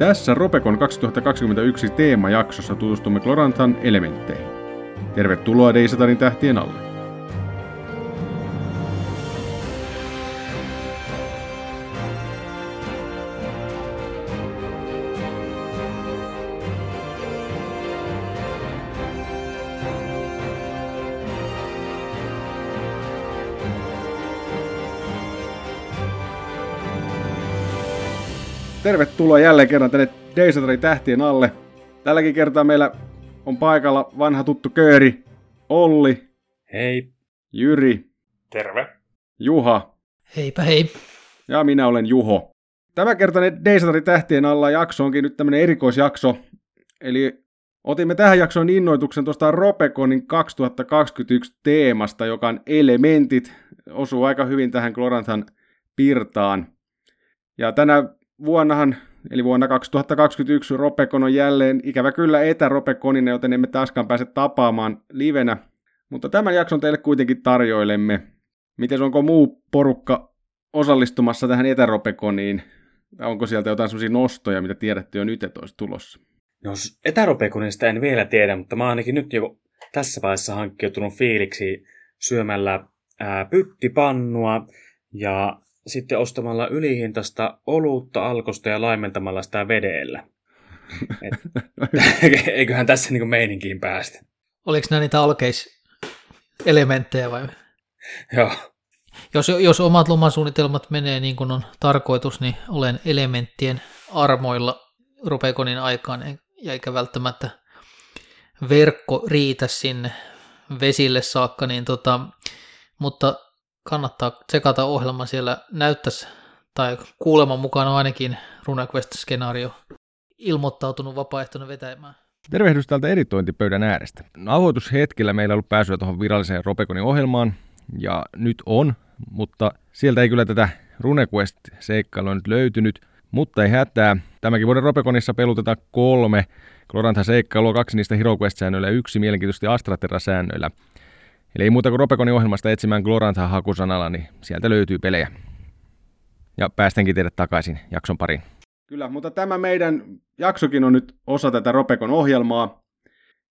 Tässä Ropekon 2021 teemajaksossa tutustumme Gloranthan elementteihin. Tervetuloa Deisatarin tähtien alle. Tervetuloa jälleen kerran tänne Deisatorin tähtien alle. Tälläkin kertaa meillä on paikalla vanha tuttu kööri, Olli, Hei. Jyri, Terve. Juha Heipä hei. ja minä olen Juho. Tämänkertainen Deisatorin tähtien alla jakso onkin nyt tämmöinen erikoisjakso. Eli otimme tähän jaksoon innoituksen tuosta Ropeconin 2021 teemasta, joka on elementit. Osuu aika hyvin tähän Gloranthan pirtaan. Ja tänä vuonnahan, eli vuonna 2021, Ropecon on jälleen ikävä kyllä etäropeconina, joten emme taaskaan pääse tapaamaan livenä. Mutta tämän jakson teille kuitenkin tarjoilemme. Miten onko muu porukka osallistumassa tähän etäropeconiin? Tai onko sieltä jotain sellaisia nostoja, mitä tiedätte jo nyt, että olisi tulossa? No etäropekunista en vielä tiedä, mutta mä ainakin nyt jo tässä vaiheessa hankkiutunut fiiliksi syömällä ää, pyttipannua ja sitten ostamalla ylihintasta olutta alkosta ja laimentamalla sitä vedellä. Et, eiköhän tässä niinku meininkiin päästä. Oliko nämä niitä alkeiselementtejä vai? Joo. Jos, jos omat lomasuunnitelmat menee niin kuin on tarkoitus, niin olen elementtien armoilla Rupekonin aikaan, ja eikä välttämättä verkko riitä sinne vesille saakka, niin tota, mutta kannattaa tsekata ohjelma, siellä näyttäisi, tai kuuleman mukaan on ainakin RuneQuest-skenaario ilmoittautunut vapaaehtoinen vetämään. Tervehdys täältä editointipöydän äärestä. Nauhoitushetkellä meillä ei ollut pääsyä tuohon viralliseen Ropeconin ohjelmaan, ja nyt on, mutta sieltä ei kyllä tätä RuneQuest-seikkailua nyt löytynyt, mutta ei hätää. Tämäkin vuoden Ropeconissa pelutetaan kolme Glorantha seikkailua, kaksi niistä HeroQuest-säännöillä ja yksi mielenkiintoisesti Astraterra-säännöillä. Eli ei muuta kuin Ropeconin ohjelmasta etsimään Glorantha hakusanalla, niin sieltä löytyy pelejä. Ja päästänkin teidät takaisin jakson pariin. Kyllä, mutta tämä meidän jaksokin on nyt osa tätä Ropekon ohjelmaa.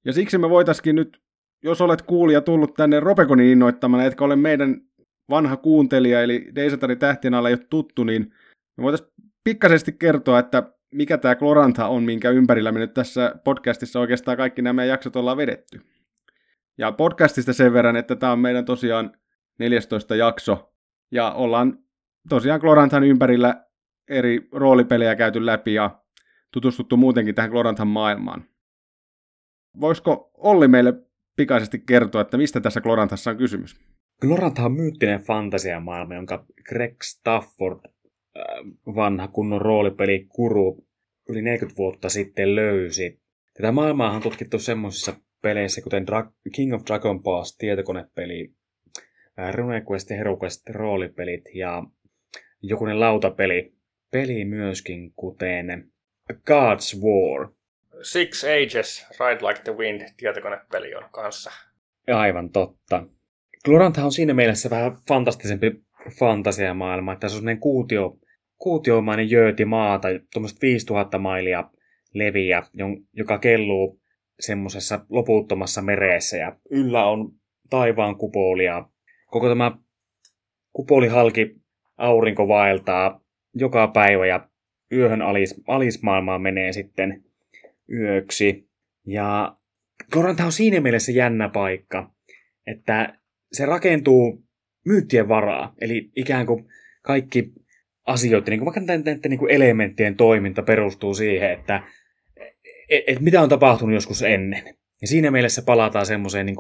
Ja siksi me voitaisiin nyt, jos olet kuulija tullut tänne Ropekonin innoittamana, etkä ole meidän vanha kuuntelija, eli Deisatari tähtien alla ei ole tuttu, niin me voitaisiin pikkaisesti kertoa, että mikä tämä Glorantha on, minkä ympärillä me nyt tässä podcastissa oikeastaan kaikki nämä jaksot ollaan vedetty. Ja podcastista sen verran, että tämä on meidän tosiaan 14 jakso, ja ollaan tosiaan Gloranthan ympärillä eri roolipelejä käyty läpi ja tutustuttu muutenkin tähän Gloranthan maailmaan. Voisiko Olli meille pikaisesti kertoa, että mistä tässä Gloranthassa on kysymys? Glorantha on myyttinen fantasiamaailma, jonka Greg Stafford, äh, vanha kunnon roolipeli kuru, yli 40 vuotta sitten löysi. Tätä maailmaa on tutkittu semmoisissa peleissä, kuten Dra- King of Dragon Pass, tietokonepeli, äh, RuneQuest ja HeroQuest roolipelit ja jokunen lautapeli, peli myöskin, kuten God's War. Six Ages, Ride Like the Wind, tietokonepeli on kanssa. Aivan totta. Glorantha on siinä mielessä vähän fantastisempi fantasiamaailma, että se on semmoinen kuutio, kuutiomainen jööti maata, tuommoiset 5000 mailia leviä, joka kelluu semmoisessa loputtomassa mereessä ja yllä on taivaan kupoli ja koko tämä kupoli halki aurinko vaeltaa joka päivä ja yöhön alis, alismaailmaan menee sitten yöksi. Ja Glorantha on siinä mielessä jännä paikka, että se rakentuu myyttien varaa. Eli ikään kuin kaikki asioita, niin kuin vaikka näiden niin kuin elementtien toiminta perustuu siihen, että et, et mitä on tapahtunut joskus ennen. Ja siinä mielessä palataan semmoiseen niin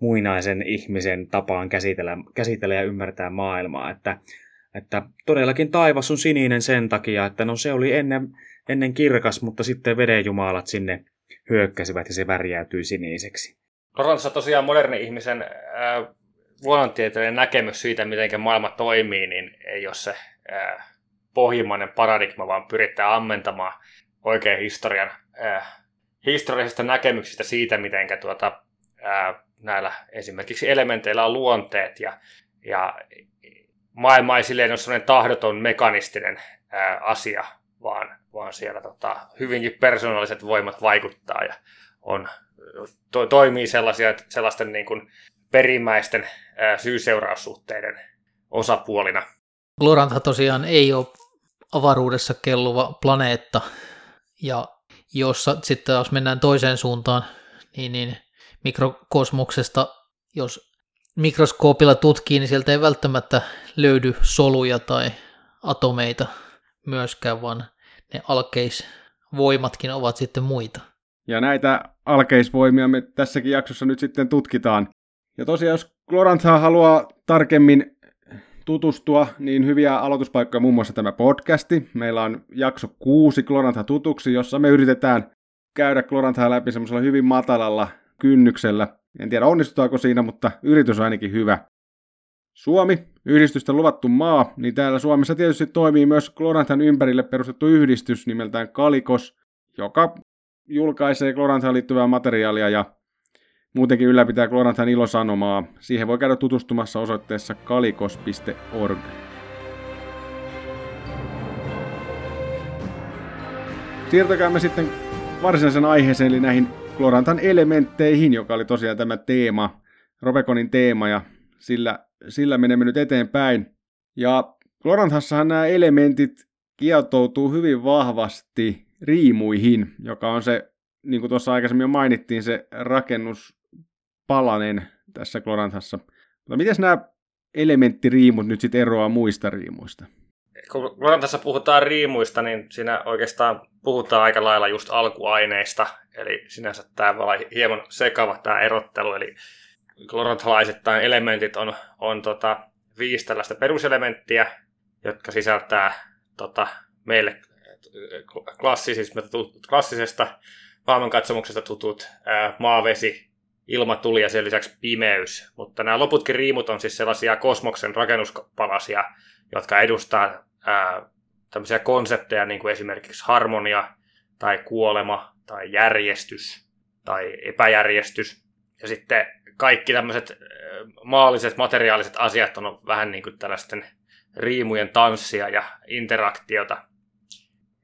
muinaisen ihmisen tapaan käsitellä, käsitellä ja ymmärtää maailmaa, että että todellakin taivas on sininen sen takia, että no se oli ennen, ennen kirkas, mutta sitten vedenjumalat sinne hyökkäsivät ja se värjäytyi siniseksi. Loranssa tosiaan moderni ihmisen äh, luonnontieteellinen näkemys siitä, miten maailma toimii, niin ei ole se äh, pohjimmainen paradigma, vaan pyritään ammentamaan oikein historian, äh, historiallisista näkemyksistä siitä, miten tuota, äh, näillä esimerkiksi elementeillä on luonteet ja, ja maailma ei silleen ole sellainen tahdoton mekanistinen ää, asia, vaan, vaan siellä tota, hyvinkin persoonalliset voimat vaikuttaa ja on, to, toimii sellaisia, sellaisten niin kuin perimmäisten ää, syy-seuraussuhteiden osapuolina. Gloranthan tosiaan ei ole avaruudessa kelluva planeetta, ja jossa sitten taas mennään toiseen suuntaan, niin, niin mikrokosmoksesta, jos mikroskoopilla tutkii, niin sieltä ei välttämättä löydy soluja tai atomeita myöskään, vaan ne alkeisvoimatkin ovat sitten muita. Ja näitä alkeisvoimia me tässäkin jaksossa nyt sitten tutkitaan. Ja tosiaan, jos Glorantha haluaa tarkemmin tutustua, niin hyviä aloituspaikkoja muun muassa tämä podcasti. Meillä on jakso kuusi Glorantha tutuksi, jossa me yritetään käydä Gloranthaa läpi semmoisella hyvin matalalla kynnyksellä. En tiedä onnistutaanko siinä, mutta yritys on ainakin hyvä. Suomi, yhdistysten luvattu maa, niin täällä Suomessa tietysti toimii myös Gloranthan ympärille perustettu yhdistys nimeltään Kalikos, joka julkaisee Gloranthaan liittyvää materiaalia ja muutenkin ylläpitää Gloranthan ilosanomaa. Siihen voi käydä tutustumassa osoitteessa kalikos.org. Siirtykäämme sitten varsinaisen aiheeseen, eli näihin Glorantan elementteihin, joka oli tosiaan tämä teema, Robekonin teema, ja sillä, sillä menemme nyt eteenpäin. Ja Gloranthassahan nämä elementit kietoutuu hyvin vahvasti riimuihin, joka on se, niin kuin tuossa aikaisemmin jo mainittiin, se rakennuspalanen tässä Gloranthassa. Mutta miten nämä elementtiriimut nyt sitten eroaa muista riimuista? kun tässä puhutaan riimuista, niin siinä oikeastaan puhutaan aika lailla just alkuaineista, eli sinänsä tämä voi olla hieman sekava tämä erottelu, eli klorantalaisittain elementit on, on tota, viisi tällaista peruselementtiä, jotka sisältää tota, meille klassisista, klassisesta maailmankatsomuksesta tutut maavesi, ilmatuli ja sen lisäksi pimeys. Mutta nämä loputkin riimut on siis sellaisia kosmoksen rakennuspalasia, jotka edustaa ää, tämmöisiä konsepteja, niin kuin esimerkiksi harmonia tai kuolema tai järjestys tai epäjärjestys. Ja sitten kaikki tämmöiset maalliset, materiaaliset asiat on vähän niin kuin tällaisten riimujen tanssia ja interaktiota.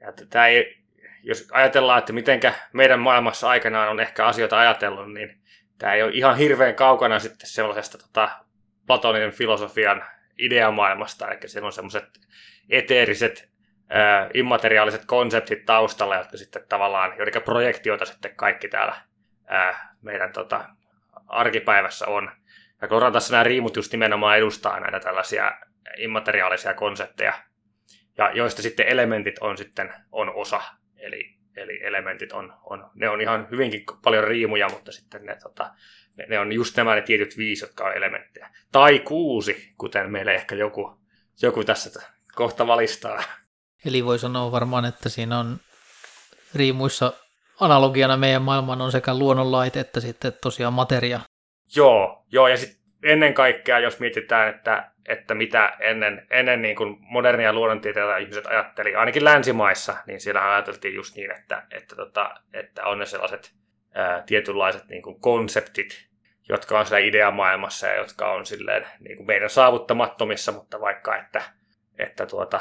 Ja tämä ei, jos ajatellaan, että mitenkä meidän maailmassa aikanaan on ehkä asioita ajatellut, niin tämä ei ole ihan hirveän kaukana sitten sellaisesta tota, Platonin filosofian ideamaailmasta, eli siellä on semmoiset eteeriset, äh, immateriaaliset konseptit taustalla, jotka sitten tavallaan, joiden projektioita sitten kaikki täällä äh, meidän tota, arkipäivässä on. Ja Korantassa nämä riimut just nimenomaan edustaa näitä tällaisia immateriaalisia konsepteja, ja joista sitten elementit on sitten on osa. Eli, eli elementit on, on, ne on ihan hyvinkin paljon riimuja, mutta sitten ne, tota, ne, ne on just nämä ne tietyt viisi, jotka on elementtejä. Tai kuusi, kuten meille ehkä joku, joku tässä kohta valistaa. Eli voi sanoa varmaan, että siinä on riimuissa analogiana meidän maailman on sekä luonnonlait että sitten tosiaan materia. Joo, joo ja sitten ennen kaikkea, jos mietitään, että, että mitä ennen, ennen niin kuin modernia luonnontieteitä ihmiset ajatteli, ainakin länsimaissa, niin siellä ajateltiin just niin, että, että, tota, että on ne sellaiset ää, tietynlaiset niin kuin konseptit, jotka on siellä ideamaailmassa ja jotka on silleen niin kuin meidän saavuttamattomissa, mutta vaikka että, että tuota,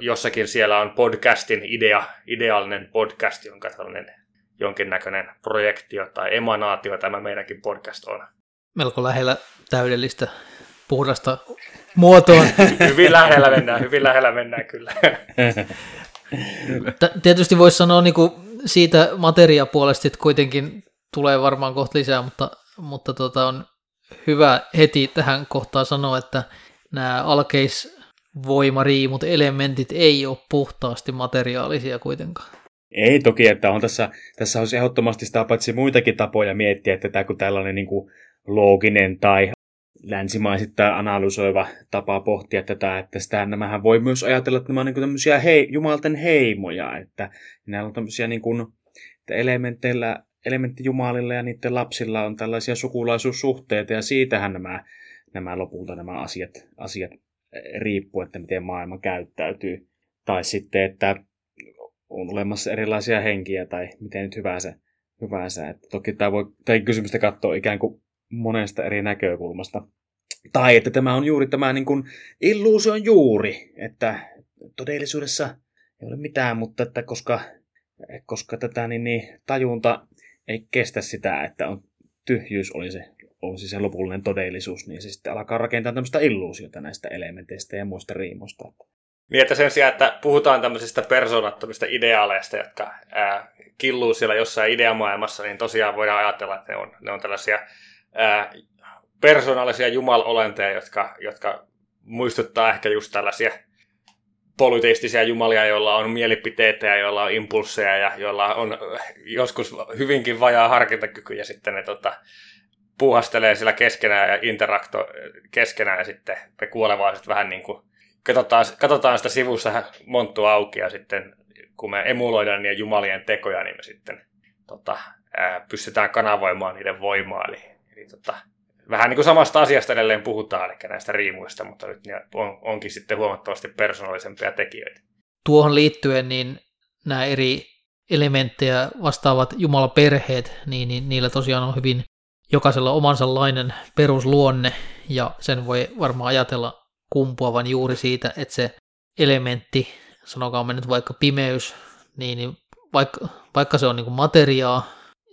jossakin siellä on podcastin idea, ideaalinen podcast, jonka tällainen jonkinnäköinen projektio tai emanaatio tämä meidänkin podcast on. Melko lähellä täydellistä puhdasta muotoa. hyvin lähellä mennään, hyvin lähellä mennään kyllä. Tietysti voisi sanoa niin kuin siitä materiapuolesta, että kuitenkin tulee varmaan kohta lisää, mutta, mutta tota on hyvä heti tähän kohtaan sanoa, että nämä alkeisvoimariimut, elementit ei ole puhtaasti materiaalisia kuitenkaan. Ei toki, että on tässä, tässä olisi ehdottomasti sitä paitsi muitakin tapoja miettiä, että tämä kuin tällainen niin kuin looginen tai länsimaisittain analysoiva tapa pohtia tätä, että sitä nämähän voi myös ajatella, että nämä on niin tämmöisiä hei, jumalten heimoja, että nämä on tämmöisiä niin kuin, että elementeillä, elementtijumalilla ja niiden lapsilla on tällaisia sukulaisuussuhteita ja siitähän nämä, nämä lopulta nämä asiat, asiat riippuu, että miten maailma käyttäytyy. Tai sitten, että on olemassa erilaisia henkiä tai miten nyt hyvänsä. hyvänsä. Että toki tämä voi tämä kysymystä katsoa ikään kuin monesta eri näkökulmasta. Tai että tämä on juuri tämä niin kuin illuusion juuri, että todellisuudessa ei ole mitään, mutta että koska, koska tätä niin, niin, tajunta ei kestä sitä, että on tyhjyys oli se, olisi se lopullinen todellisuus, niin se sitten alkaa rakentaa tämmöistä illuusiota näistä elementeistä ja muista riimoista. Niin, että sen sijaan, että puhutaan tämmöisistä persoonattomista ideaaleista, jotka ää, killuu siellä jossain ideamaailmassa, niin tosiaan voidaan ajatella, että ne on, ne on tällaisia persoonallisia jumalolenteja, jotka, jotka muistuttaa ehkä just tällaisia polyteistisia jumalia, joilla on mielipiteitä ja joilla on impulseja ja joilla on joskus hyvinkin vajaa harkintakyky ja sitten ne tota, puuhastelee sillä keskenään ja interakto keskenään ja sitten me kuolevaiset vähän niin kuin katsotaan, katsotaan sitä sivussa monttu auki ja sitten kun me emuloidaan niiden jumalien tekoja, niin me sitten tota, ää, pystytään kanavoimaan niiden voimaa. Eli, eli tota, vähän niin kuin samasta asiasta edelleen puhutaan, eli näistä riimuista, mutta nyt ne on, onkin sitten huomattavasti persoonallisempia tekijöitä. Tuohon liittyen niin nämä eri elementtejä vastaavat jumalaperheet, niin, niin niillä tosiaan on hyvin jokaisella omansallainen perusluonne, ja sen voi varmaan ajatella kumpuavan juuri siitä, että se elementti, me nyt vaikka pimeys, niin, niin vaikka, vaikka se on niin materiaa,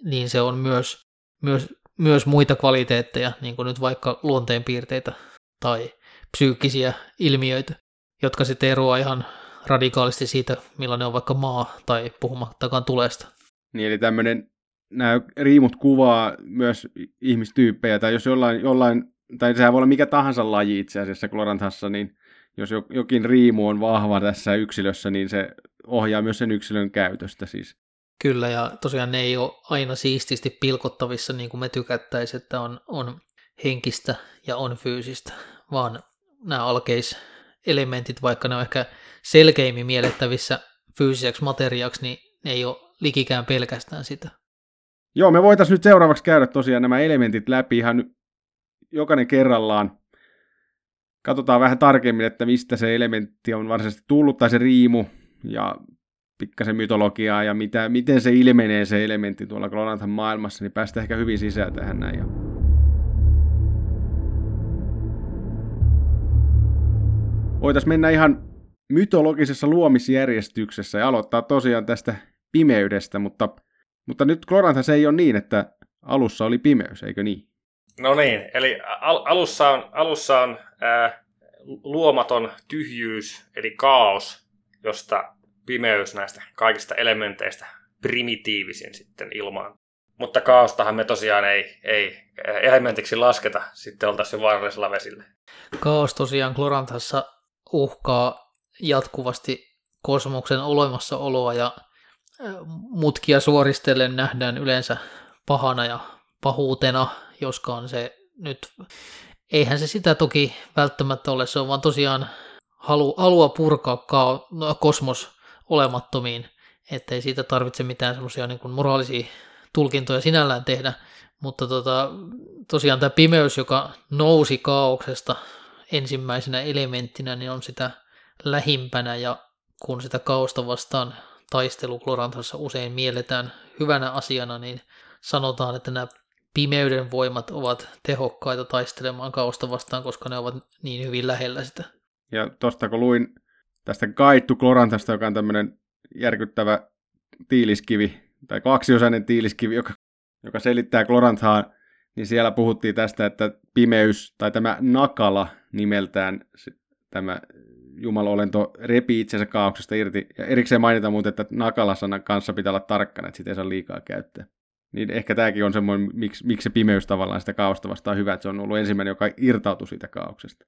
niin se on myös, myös, myös muita kvaliteetteja, niin kuin nyt vaikka luonteenpiirteitä tai psyykkisiä ilmiöitä, jotka sitten eroaa ihan radikaalisti siitä, millainen on vaikka maa tai puhumattakaan tulesta. Niin, eli tämmöinen, nämä riimut kuvaa myös ihmistyyppejä, tai jos jollain, jollain tai sehän voi olla mikä tahansa laji itse asiassa Kloranthassa, niin jos jokin riimu on vahva tässä yksilössä, niin se ohjaa myös sen yksilön käytöstä siis. Kyllä, ja tosiaan ne ei ole aina siististi pilkottavissa niin kuin me tykättäisiin, että on, on henkistä ja on fyysistä, vaan nämä alkeiselementit, vaikka ne on ehkä selkeimmin miellettävissä fyysiseksi materiaaksi, niin ne ei ole likikään pelkästään sitä. Joo, me voitaisiin nyt seuraavaksi käydä tosiaan nämä elementit läpi ihan jokainen kerrallaan. Katsotaan vähän tarkemmin, että mistä se elementti on varsinaisesti tullut, tai se riimu, ja pikkasen mytologiaa, ja mitä, miten se ilmenee se elementti tuolla Glonathan maailmassa, niin päästään ehkä hyvin sisään tähän näin. Ja... Voitaisiin mennä ihan mytologisessa luomisjärjestyksessä ja aloittaa tosiaan tästä pimeydestä, mutta, mutta nyt Gloranthan se ei ole niin, että alussa oli pimeys, eikö niin? No niin, eli al- alussa on, alussa on ää, luomaton tyhjyys, eli kaos, josta pimeys näistä kaikista elementeistä primitiivisin sitten ilmaan. Mutta kaostahan me tosiaan ei, ei elementiksi lasketa, sitten oltaisiin vaarallisella vesillä. Kaos tosiaan Kloranthassa uhkaa jatkuvasti kosmoksen olemassaoloa ja mutkia suoristellen nähdään yleensä pahana ja pahuutena joskaan se nyt, eihän se sitä toki välttämättä ole, se on vaan tosiaan halu, halua purkaa no, kosmos olemattomiin, ettei siitä tarvitse mitään semmoisia niin moraalisia tulkintoja sinällään tehdä, mutta tota, tosiaan tämä pimeys, joka nousi kaauksesta ensimmäisenä elementtinä, niin on sitä lähimpänä ja kun sitä kaosta vastaan taistelu Kloranthassa usein mielletään hyvänä asiana, niin sanotaan, että nämä pimeyden voimat ovat tehokkaita taistelemaan kaosta vastaan, koska ne ovat niin hyvin lähellä sitä. Ja tuosta kun luin tästä Guide to Glorantasta, joka on tämmöinen järkyttävä tiiliskivi, tai kaksiosainen tiiliskivi, joka, joka selittää Gloranthaa, niin siellä puhuttiin tästä, että pimeys, tai tämä Nakala nimeltään, tämä jumalolento repii itsensä kaauksesta irti. Ja erikseen mainitaan muuten, että Nakala-sanan kanssa pitää olla tarkkana, että sitä ei saa liikaa käyttää. Niin ehkä tämäkin on semmoinen, miksi, miksi se pimeys tavallaan sitä kaosta vastaan hyvä, että se on ollut ensimmäinen, joka irtautui siitä kaauksesta.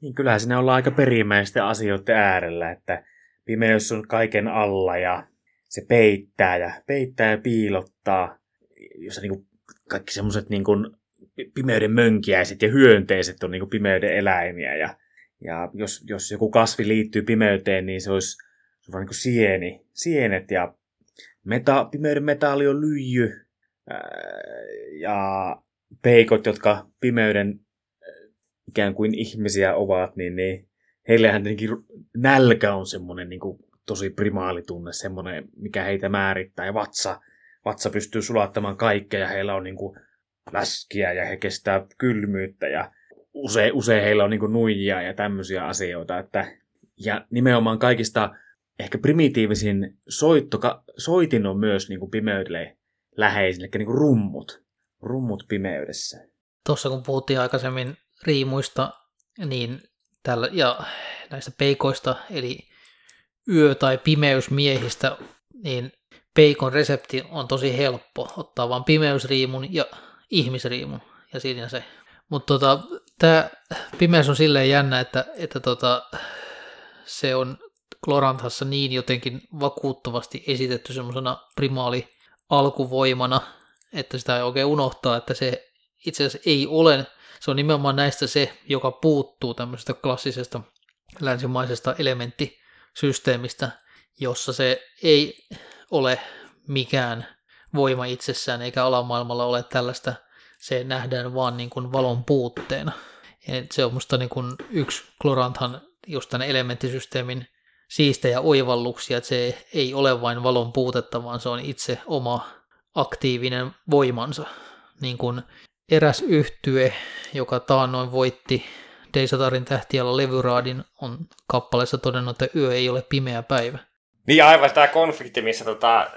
Niin kyllähän siinä ollaan aika perimmäisten asioiden äärellä, että pimeys on kaiken alla ja se peittää ja peittää ja piilottaa. Jossa niin kaikki semmoiset niin pimeyden mönkiäiset ja hyönteiset on niin pimeyden eläimiä. Ja, ja jos, jos joku kasvi liittyy pimeyteen, niin se olisi, se on niin sieni, sienet ja meta, pimeyden metalli on lyijy ja peikot, jotka pimeyden ikään kuin ihmisiä ovat, niin, niin heillehän tietenkin nälkä on semmoinen niin tosi primaalitunne, semmoinen, mikä heitä määrittää. Ja vatsa, vatsa pystyy sulattamaan kaikkea ja heillä on niin kuin, läskiä ja he kestää kylmyyttä ja usein, usein heillä on niin kuin, nuijia ja tämmöisiä asioita. Että, ja nimenomaan kaikista ehkä primitiivisin soitto, soitin on myös niin kuin pimeydelle läheisin, eli niin kuin rummut. Rummut pimeydessä. Tuossa kun puhuttiin aikaisemmin riimuista, niin tällä, ja näistä peikoista, eli yö- tai pimeysmiehistä, niin peikon resepti on tosi helppo. Ottaa vain pimeysriimun ja ihmisriimun, ja siinä se. Mutta tota, tämä pimeys on silleen jännä, että, että tota, se on Kloranthassa niin jotenkin vakuuttavasti esitetty semmoisena primaali alkuvoimana, että sitä ei oikein unohtaa, että se itse asiassa ei ole, se on nimenomaan näistä se, joka puuttuu tämmöisestä klassisesta länsimaisesta elementtisysteemistä, jossa se ei ole mikään voima itsessään, eikä alamaailmalla ole tällaista, se nähdään vaan niin kuin valon puutteena. Ja se on musta niin kuin yksi Kloranthan just tämän elementtisysteemin siistejä oivalluksia, että se ei ole vain valon puutetta, vaan se on itse oma aktiivinen voimansa. Niin kuin eräs yhtye, joka taannoin voitti Deisatarin tähtialla levyraadin, on kappaleessa todennut, että yö ei ole pimeä päivä. Niin aivan tämä konflikti, missä tota,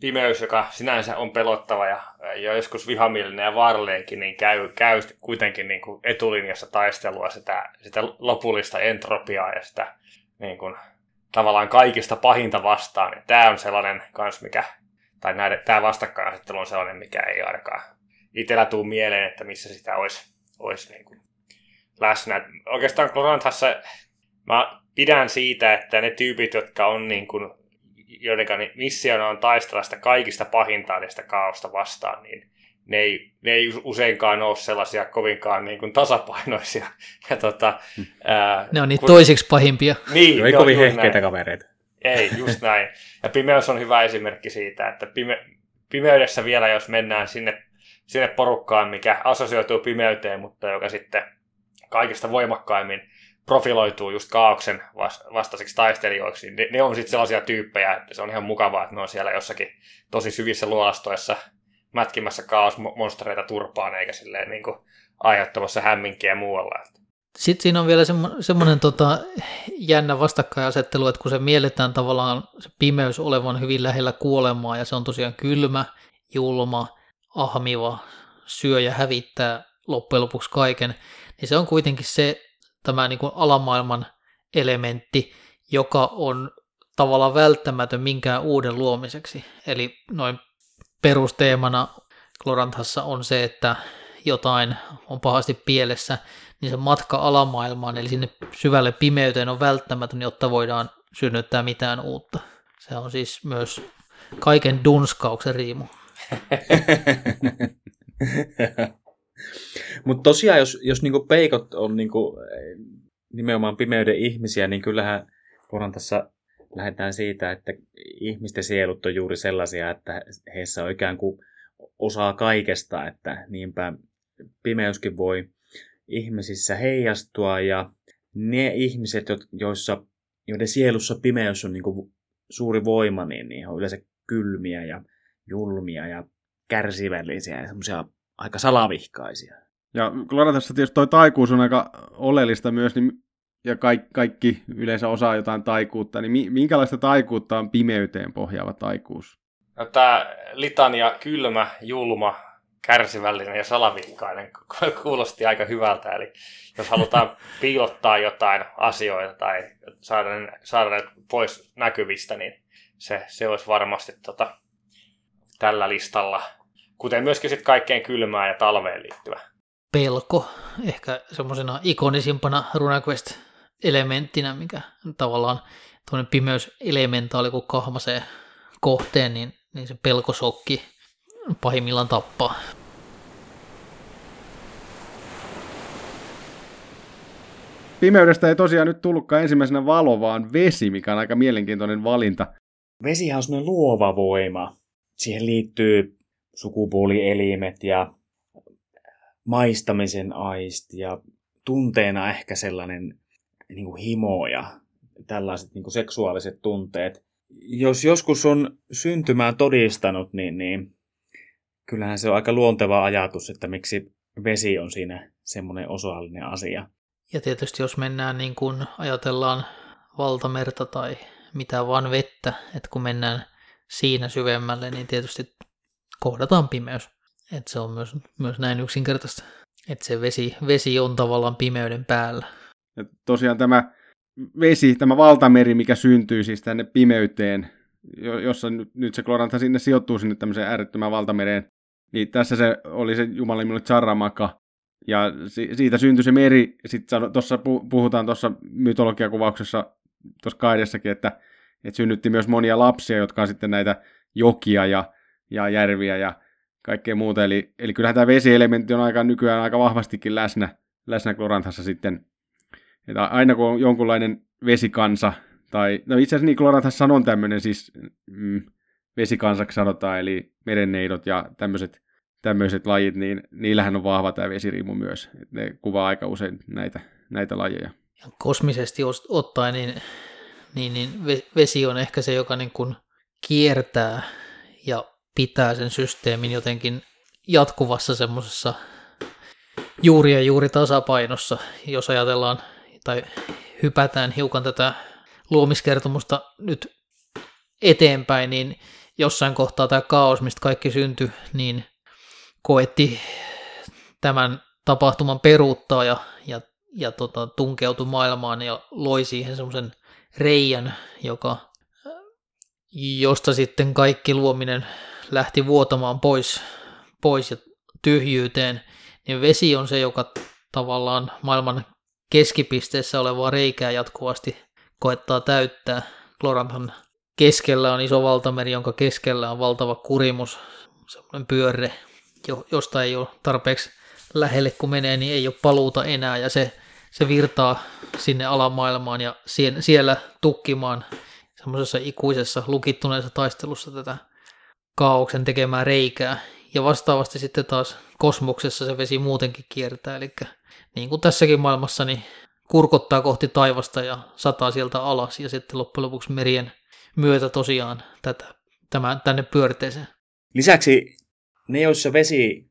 pimeys, joka sinänsä on pelottava ja, ja joskus vihamielinen ja vaaralleenkin, niin käy, käy kuitenkin niin kuin etulinjassa taistelua sitä, sitä lopullista entropiaa ja sitä niin kuin, tavallaan kaikista pahinta vastaan. Niin tämä on sellainen kans, mikä, tai näiden, tämä vastakkainasettelu on sellainen, mikä ei ainakaan itsellä tuu mieleen, että missä sitä olisi, olisi niin kuin läsnä. Oikeastaan Kloranthassa mä pidän siitä, että ne tyypit, jotka on niin kuin, joiden missiona on taistella sitä kaikista pahinta sitä kaosta vastaan, niin ne ei, ne ei useinkaan ole sellaisia kovinkaan niin kuin tasapainoisia. Ja tota, hmm. ää, ne on niitä kun... toisiksi pahimpia. Niin, no ei kovin hehkeitä kavereita. Ei, just näin. Ja pimeys on hyvä esimerkki siitä, että pime, pimeydessä vielä, jos mennään sinne, sinne porukkaan, mikä assosioituu pimeyteen, mutta joka sitten kaikista voimakkaimmin profiloituu just kaauksen vastaiseksi taistelijoiksi, niin ne, ne on sitten sellaisia tyyppejä, että se on ihan mukavaa, että ne on siellä jossakin tosi syvissä luolastoissa mätkimässä kaosmonstereita turpaan, eikä silleen niin kuin aiheuttamassa hämminkiä muualla. Sitten siinä on vielä semmoinen tota, jännä vastakkainasettelu, että kun se mielletään tavallaan se pimeys olevan hyvin lähellä kuolemaa ja se on tosiaan kylmä, julma, ahmiva, syö ja hävittää loppujen lopuksi kaiken, niin se on kuitenkin se tämä niin kuin alamaailman elementti, joka on tavallaan välttämätön minkään uuden luomiseksi. Eli noin perusteemana Kloranthassa on se, että jotain on pahasti pielessä, niin se matka alamaailmaan, eli sinne syvälle pimeyteen on välttämätön, jotta voidaan synnyttää mitään uutta. Se on siis myös kaiken dunskauksen riimu. Mutta tosiaan, jos, jos niinku peikot on niinku, nimenomaan pimeyden ihmisiä, niin kyllähän Korantassa lähdetään siitä, että ihmisten sielut on juuri sellaisia, että heissä on ikään kuin osaa kaikesta, että niinpä pimeyskin voi ihmisissä heijastua ja ne ihmiset, joissa, joiden sielussa pimeys on niin kuin suuri voima, niin, niin on yleensä kylmiä ja julmia ja kärsivällisiä ja semmoisia aika salavihkaisia. Ja Kloratassa tietysti toi taikuus on aika oleellista myös, niin ja kaikki, kaikki yleensä osaa jotain taikuutta, niin minkälaista taikuutta on pimeyteen pohjaava taikuus? No, tämä litania kylmä, julma, kärsivällinen ja salavikkainen kuulosti aika hyvältä. Eli jos halutaan piilottaa jotain asioita tai saada ne, saada ne pois näkyvistä, niin se, se olisi varmasti tota, tällä listalla. Kuten myöskin sit kaikkein kylmään ja talveen liittyvä. Pelko, ehkä semmoisena ikonisimpana RuneQuest elementtinä, mikä tavallaan tuonne pimeyselementaali, kun kahmasee kohteen, niin, niin se pelkosokki pahimmillaan tappaa. Pimeydestä ei tosiaan nyt tullutkaan ensimmäisenä valo, vaan vesi, mikä on aika mielenkiintoinen valinta. Vesihän on sellainen luova voima. Siihen liittyy sukupuolielimet ja maistamisen aisti ja tunteena ehkä sellainen niin kuin himo ja tällaiset niin kuin seksuaaliset tunteet. Jos joskus on syntymään todistanut, niin, niin kyllähän se on aika luonteva ajatus, että miksi vesi on siinä semmoinen osallinen asia. Ja tietysti jos mennään niin kuin ajatellaan valtamerta tai mitään vaan vettä, että kun mennään siinä syvemmälle, niin tietysti kohdataan pimeys. Että se on myös, myös näin yksinkertaista. Että se vesi, vesi on tavallaan pimeyden päällä. Ja tosiaan tämä vesi, tämä valtameri, mikä syntyy siis tänne pimeyteen, jossa nyt, nyt se Klorantha sinne sijoittuu sinne tämmöiseen äärettömään valtamereen, niin tässä se oli se Jumalan Charramaka, ja si- siitä syntyi se meri, sitten tuossa puhutaan tuossa mytologiakuvauksessa, tuossa kaidessakin, että, että synnytti myös monia lapsia, jotka on sitten näitä jokia ja, ja järviä ja kaikkea muuta. Eli, eli kyllähän tämä vesielementti on aika nykyään aika vahvastikin läsnä, läsnä Kloranthassa sitten. Että aina kun on jonkunlainen vesikansa, tai no itse asiassa niin Kloranthassa on tämmöinen siis mm, vesikansaksi sanotaan, eli merenneidot ja tämmöiset tämmöiset lajit, niin niillähän on vahva tämä vesiriimu myös. Ne kuvaa aika usein näitä, näitä lajeja. Ja kosmisesti ottaen, niin, niin, niin vesi on ehkä se, joka niin kuin kiertää ja pitää sen systeemin jotenkin jatkuvassa semmoisessa juuri ja juuri tasapainossa, jos ajatellaan tai hypätään hiukan tätä luomiskertomusta nyt eteenpäin, niin jossain kohtaa tämä kaos, mistä kaikki syntyi, niin koetti tämän tapahtuman peruuttaa ja, ja, ja tota, tunkeutui maailmaan ja loi siihen semmoisen reijän, joka, josta sitten kaikki luominen lähti vuotamaan pois, pois ja tyhjyyteen, niin vesi on se, joka tavallaan maailman keskipisteessä olevaa reikää jatkuvasti koettaa täyttää. Kloranthan keskellä on iso valtameri, jonka keskellä on valtava kurimus, semmoinen pyörre, josta ei ole tarpeeksi lähelle kun menee, niin ei ole paluuta enää ja se, se virtaa sinne alamaailmaan ja siellä tukkimaan semmoisessa ikuisessa lukittuneessa taistelussa tätä kaauksen tekemää reikää. Ja vastaavasti sitten taas kosmoksessa se vesi muutenkin kiertää, eli niin kuin tässäkin maailmassa, niin kurkottaa kohti taivasta ja sataa sieltä alas ja sitten loppujen lopuksi merien myötä tosiaan tätä, tämä, tänne pyörteeseen. Lisäksi ne, joissa vesi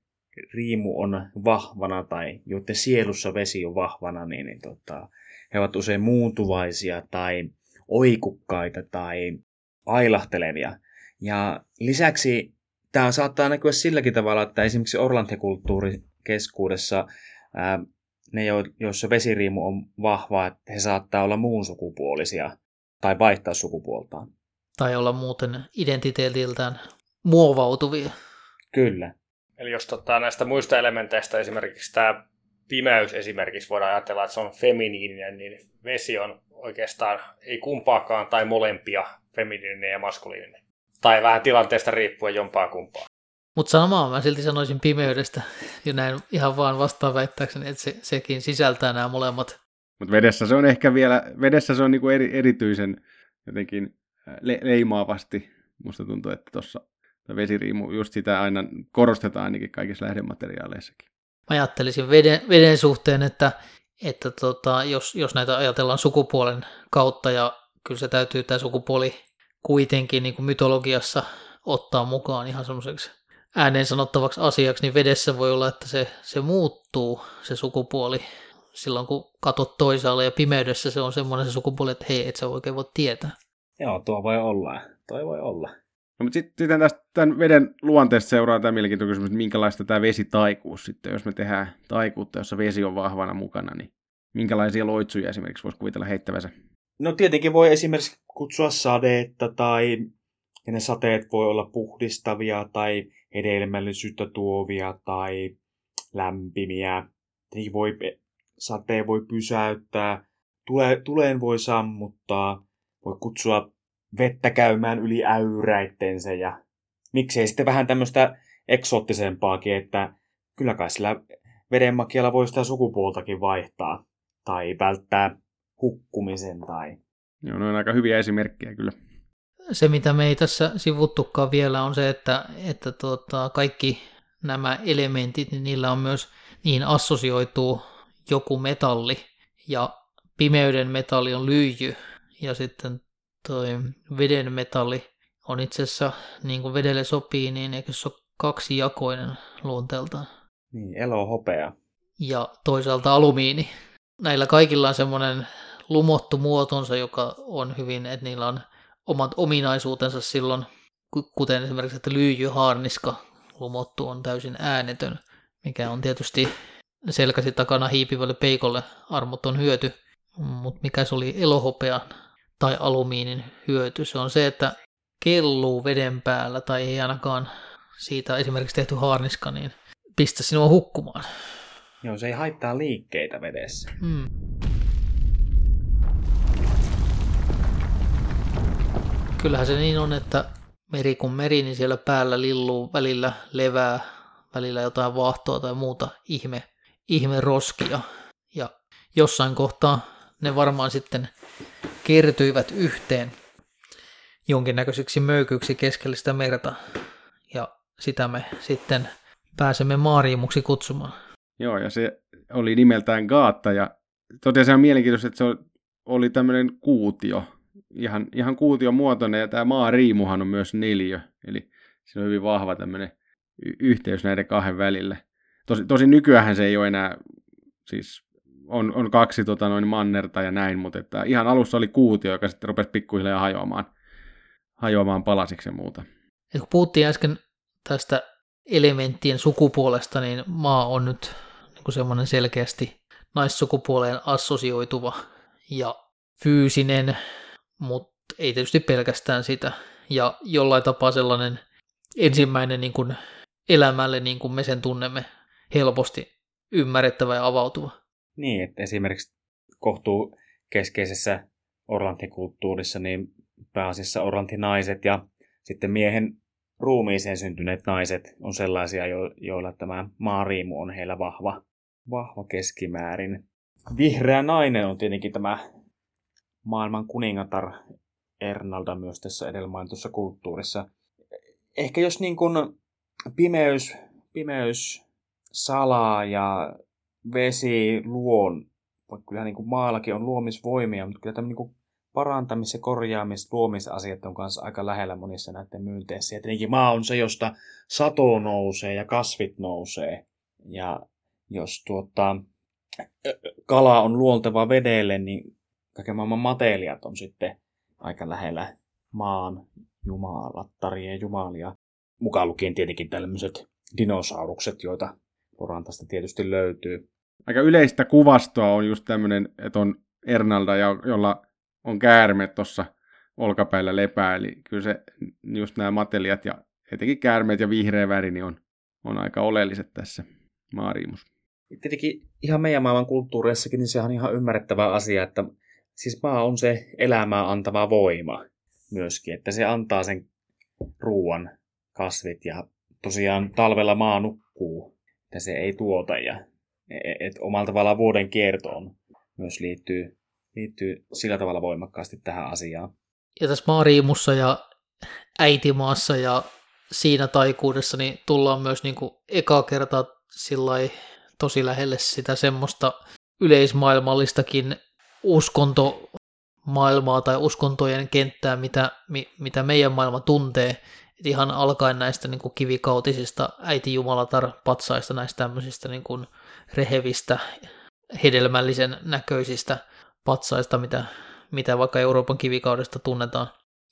riimu on vahvana tai joiden sielussa vesi on vahvana, niin, niin tota, he ovat usein muuntuvaisia tai oikukkaita tai ailahtelevia. Ja lisäksi tämä saattaa näkyä silläkin tavalla, että esimerkiksi Orlanthi-kulttuurikeskuudessa ää, ne, joissa vesiriimu on vahva, että he saattaa olla muun sukupuolisia tai vaihtaa sukupuoltaan. Tai olla muuten identiteetiltään muovautuvia. Kyllä. Eli jos tota, näistä muista elementeistä esimerkiksi tämä pimeys esimerkiksi voidaan ajatella, että se on feminiininen, niin vesi on oikeastaan ei kumpaakaan tai molempia, feminiininen ja maskuliininen. Tai vähän tilanteesta riippuen jompaa kumpaa. Mutta samaa mä silti sanoisin pimeydestä, ja näin ihan vaan vastaan väittääkseni, että se, sekin sisältää nämä molemmat. Mutta vedessä se on ehkä vielä, vedessä se on niinku eri, erityisen jotenkin le, leimaavasti. Musta tuntuu, että tuossa vesiriimu, just sitä aina korostetaan ainakin kaikissa lähdemateriaaleissakin. Mä ajattelisin veden, veden suhteen, että, että tota, jos, jos näitä ajatellaan sukupuolen kautta, ja kyllä se täytyy tämä sukupuoli kuitenkin niin kuin mytologiassa ottaa mukaan ihan semmoiseksi ääneen sanottavaksi asiaksi, niin vedessä voi olla, että se, se muuttuu se sukupuoli silloin, kun katot toisaalle ja pimeydessä se on semmoinen se sukupuoli, että hei, et sä oikein voi tietää. Joo, tuo voi olla. Toi voi olla. No, mutta sitten, tästä tämän veden luonteesta seuraa tämä mielenkiintoinen kysymys, että minkälaista tämä vesitaikuus sitten, jos me tehdään taikuutta, jossa vesi on vahvana mukana, niin minkälaisia loitsuja esimerkiksi voisi kuvitella heittävänsä? No tietenkin voi esimerkiksi kutsua sadetta tai ja ne sateet voi olla puhdistavia tai hedelmällisyyttä tuovia tai lämpimiä. Niin voi, sateen voi pysäyttää, tule, tuleen voi sammuttaa, voi kutsua vettä käymään yli äyräittensä ja miksei sitten vähän tämmöistä eksoottisempaakin, että kyllä kai sillä vedenmakialla voi sitä sukupuoltakin vaihtaa tai välttää hukkumisen tai... Joo, ne on aika hyviä esimerkkejä kyllä. Se, mitä me ei tässä sivuttukaan vielä, on se, että, että tuota, kaikki nämä elementit, niin niillä on myös, niihin assosioituu joku metalli, ja pimeyden metalli on lyijy, ja sitten toi veden metalli on itse asiassa, niin kuin vedelle sopii, niin eikö se ole kaksijakoinen luonteeltaan? Niin, elo hopea. Ja toisaalta alumiini. Näillä kaikilla on semmoinen lumottu muotonsa, joka on hyvin, että niillä on omat ominaisuutensa silloin, kuten esimerkiksi, että lyijyhaarniska lumottu on täysin äänetön, mikä on tietysti selkäsi takana hiipivälle peikolle armoton hyöty, mutta mikä se oli elohopean tai alumiinin hyöty, se on se, että kelluu veden päällä tai ei ainakaan siitä esimerkiksi tehty haarniska, niin pistä sinua hukkumaan. Joo, se ei haittaa liikkeitä vedessä. Mm. Kyllähän se niin on, että meri kun meri, niin siellä päällä lilluu välillä levää, välillä jotain vaahtoa tai muuta ihme, ihme roskia. Ja jossain kohtaa ne varmaan sitten kertyivät yhteen jonkinnäköiseksi möykyksi keskellä sitä merta. Ja sitä me sitten pääsemme maariimuksi kutsumaan. Joo, ja se oli nimeltään Gaatta, ja tosiaan on mielenkiintoista, että se oli tämmöinen kuutio, ihan, ihan kuution muotoinen, ja tämä maariimuhan on myös neljö, eli se on hyvin vahva tämmöinen yhteys näiden kahden välillä. Tosi, tosi nykyään se ei ole enää, siis on, on kaksi tota, noin mannerta ja näin, mutta että ihan alussa oli kuutio, joka sitten rupesi pikkuhiljaa hajoamaan, hajoamaan palasiksi ja muuta. Et kun puhuttiin äsken tästä elementtien sukupuolesta, niin maa on nyt niin semmoinen selkeästi naissukupuoleen assosioituva ja fyysinen, mutta ei tietysti pelkästään sitä. Ja jollain tapaa sellainen ensimmäinen niin kuin elämälle, niin kuin me sen tunnemme, helposti ymmärrettävä ja avautuva. Niin, että esimerkiksi kohtuu keskeisessä orlantikulttuurissa niin pääasiassa orlantinaiset ja sitten miehen ruumiiseen syntyneet naiset on sellaisia, jo- joilla tämä maariimu on heillä vahva, vahva keskimäärin. Vihreä nainen on tietenkin tämä maailman kuningatar Ernalda myös tässä edellä mainitussa kulttuurissa. Ehkä jos niin kuin pimeys, pimeys salaa ja vesi luon, vaikka kyllähän niin kuin maallakin on luomisvoimia, mutta kyllä tämmöinen niin parantamis- ja korjaamis- luomisasiat on kanssa aika lähellä monissa näiden myynteissä. Ja tietenkin maa on se, josta sato nousee ja kasvit nousee. Ja jos tuota, kala on luonteva vedelle, niin kaiken maailman mateeliat on sitten aika lähellä maan jumalattarien jumalia. Mukaan lukien tietenkin tällaiset dinosaurukset, joita Porantasta tietysti löytyy. Aika yleistä kuvastoa on just tämmöinen, että on Ernalda, jolla on käärmeet tuossa olkapäillä lepää, eli kyllä se just nämä mateliat ja etenkin käärmeet ja vihreä väri niin on, on aika oleelliset tässä maariimus. Tietenkin ihan meidän maailman kulttuureissakin niin se on ihan ymmärrettävä asia, että siis maa on se elämää antava voima myöskin, että se antaa sen ruoan, kasvit ja tosiaan talvella maa nukkuu, että se ei tuota ja et omalla tavallaan vuoden kiertoon myös liittyy liittyy sillä tavalla voimakkaasti tähän asiaan. Ja tässä Maariimussa ja Äitimaassa ja siinä taikuudessa niin tullaan myös niin kuin eka kertaa tosi lähelle sitä semmoista yleismaailmallistakin uskontomaailmaa tai uskontojen kenttää, mitä, mitä meidän maailma tuntee. Et ihan alkaen näistä niin kuin kivikautisista äitijumalatar-patsaista, näistä tämmöisistä niin kuin rehevistä, hedelmällisen näköisistä patsaista, mitä, mitä vaikka Euroopan kivikaudesta tunnetaan.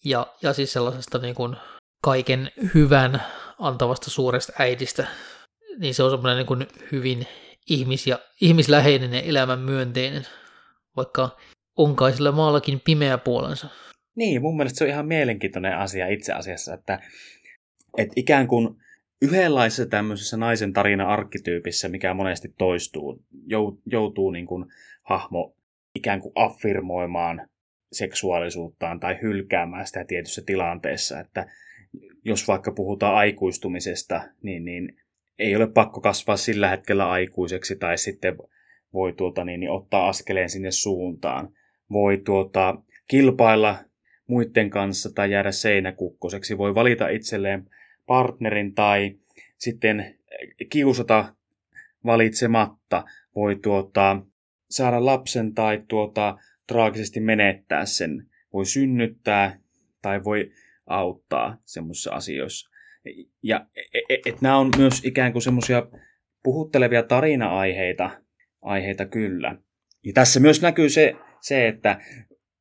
Ja, ja siis sellaisesta niin kuin kaiken hyvän antavasta suuresta äidistä. Niin se on semmoinen niin hyvin ihmis- ja ihmisläheinen ja elämän myönteinen, vaikka onkai sillä maallakin pimeä puolensa. Niin, mun mielestä se on ihan mielenkiintoinen asia itse asiassa, että, että ikään kuin yhdenlaisessa tämmöisessä naisen tarina arkkityypissä, mikä monesti toistuu, joutuu niin kuin hahmo ikään kuin affirmoimaan seksuaalisuuttaan tai hylkäämään sitä tietyssä tilanteessa, että jos vaikka puhutaan aikuistumisesta, niin, niin ei ole pakko kasvaa sillä hetkellä aikuiseksi tai sitten voi tuota, niin, niin ottaa askeleen sinne suuntaan. Voi tuota, kilpailla muiden kanssa tai jäädä seinäkukkoseksi. Voi valita itselleen partnerin tai sitten kiusata valitsematta. Voi tuota, saada lapsen tai tuota, traagisesti menettää sen. Voi synnyttää tai voi auttaa semmoisissa asioissa. Ja et, et, et nämä on myös ikään kuin semmoisia puhuttelevia tarina-aiheita aiheita kyllä. Ja tässä myös näkyy se, se, että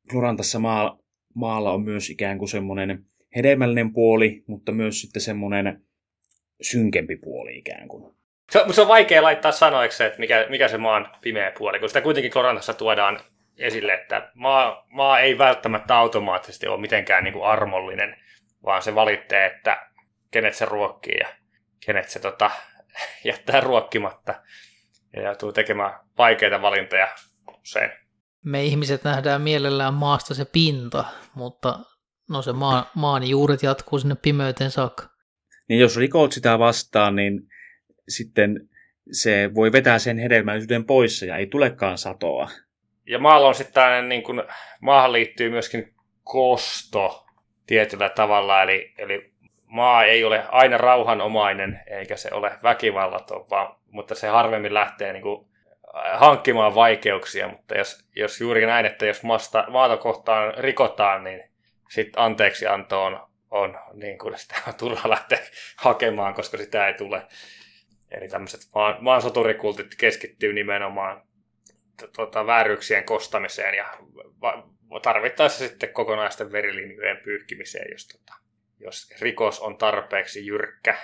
Glorantassa maa, maalla on myös ikään kuin semmoinen hedelmällinen puoli, mutta myös sitten semmoinen synkempi puoli ikään kuin. Se, mutta se on vaikea laittaa sanoiksi, että mikä, mikä se maan pimeä puoli, kun sitä kuitenkin Klorantassa tuodaan esille, että maa, maa ei välttämättä automaattisesti ole mitenkään niin kuin armollinen, vaan se valitsee, että kenet se ruokkii ja kenet se tota, jättää ruokkimatta ja joutuu tekemään vaikeita valintoja usein. Me ihmiset nähdään mielellään maasta se pinta, mutta no se maa, maan juuret jatkuu sinne pimeyteen saakka. Niin jos rikot sitä vastaan, niin sitten se voi vetää sen hedelmällisyyden pois ja ei tulekaan satoa. Ja maalla on sitten tällainen, niin kuin, maahan liittyy myöskin kosto tietyllä tavalla, eli, eli maa ei ole aina rauhanomainen, eikä se ole väkivallaton, vaan, mutta se harvemmin lähtee niin kuin, hankkimaan vaikeuksia, mutta jos, jos juuri näin, että jos maasta, maata kohtaan rikotaan, niin sitten anteeksianto on, on niin kuin sitä on turha lähteä hakemaan, koska sitä ei tule. Eli tämmöiset maan, soturikultit keskittyy nimenomaan tuota, vääryyksien kostamiseen ja tarvittaessa sitten kokonaisten verilinjojen pyyhkimiseen, jos, tota, jos rikos on tarpeeksi jyrkkä.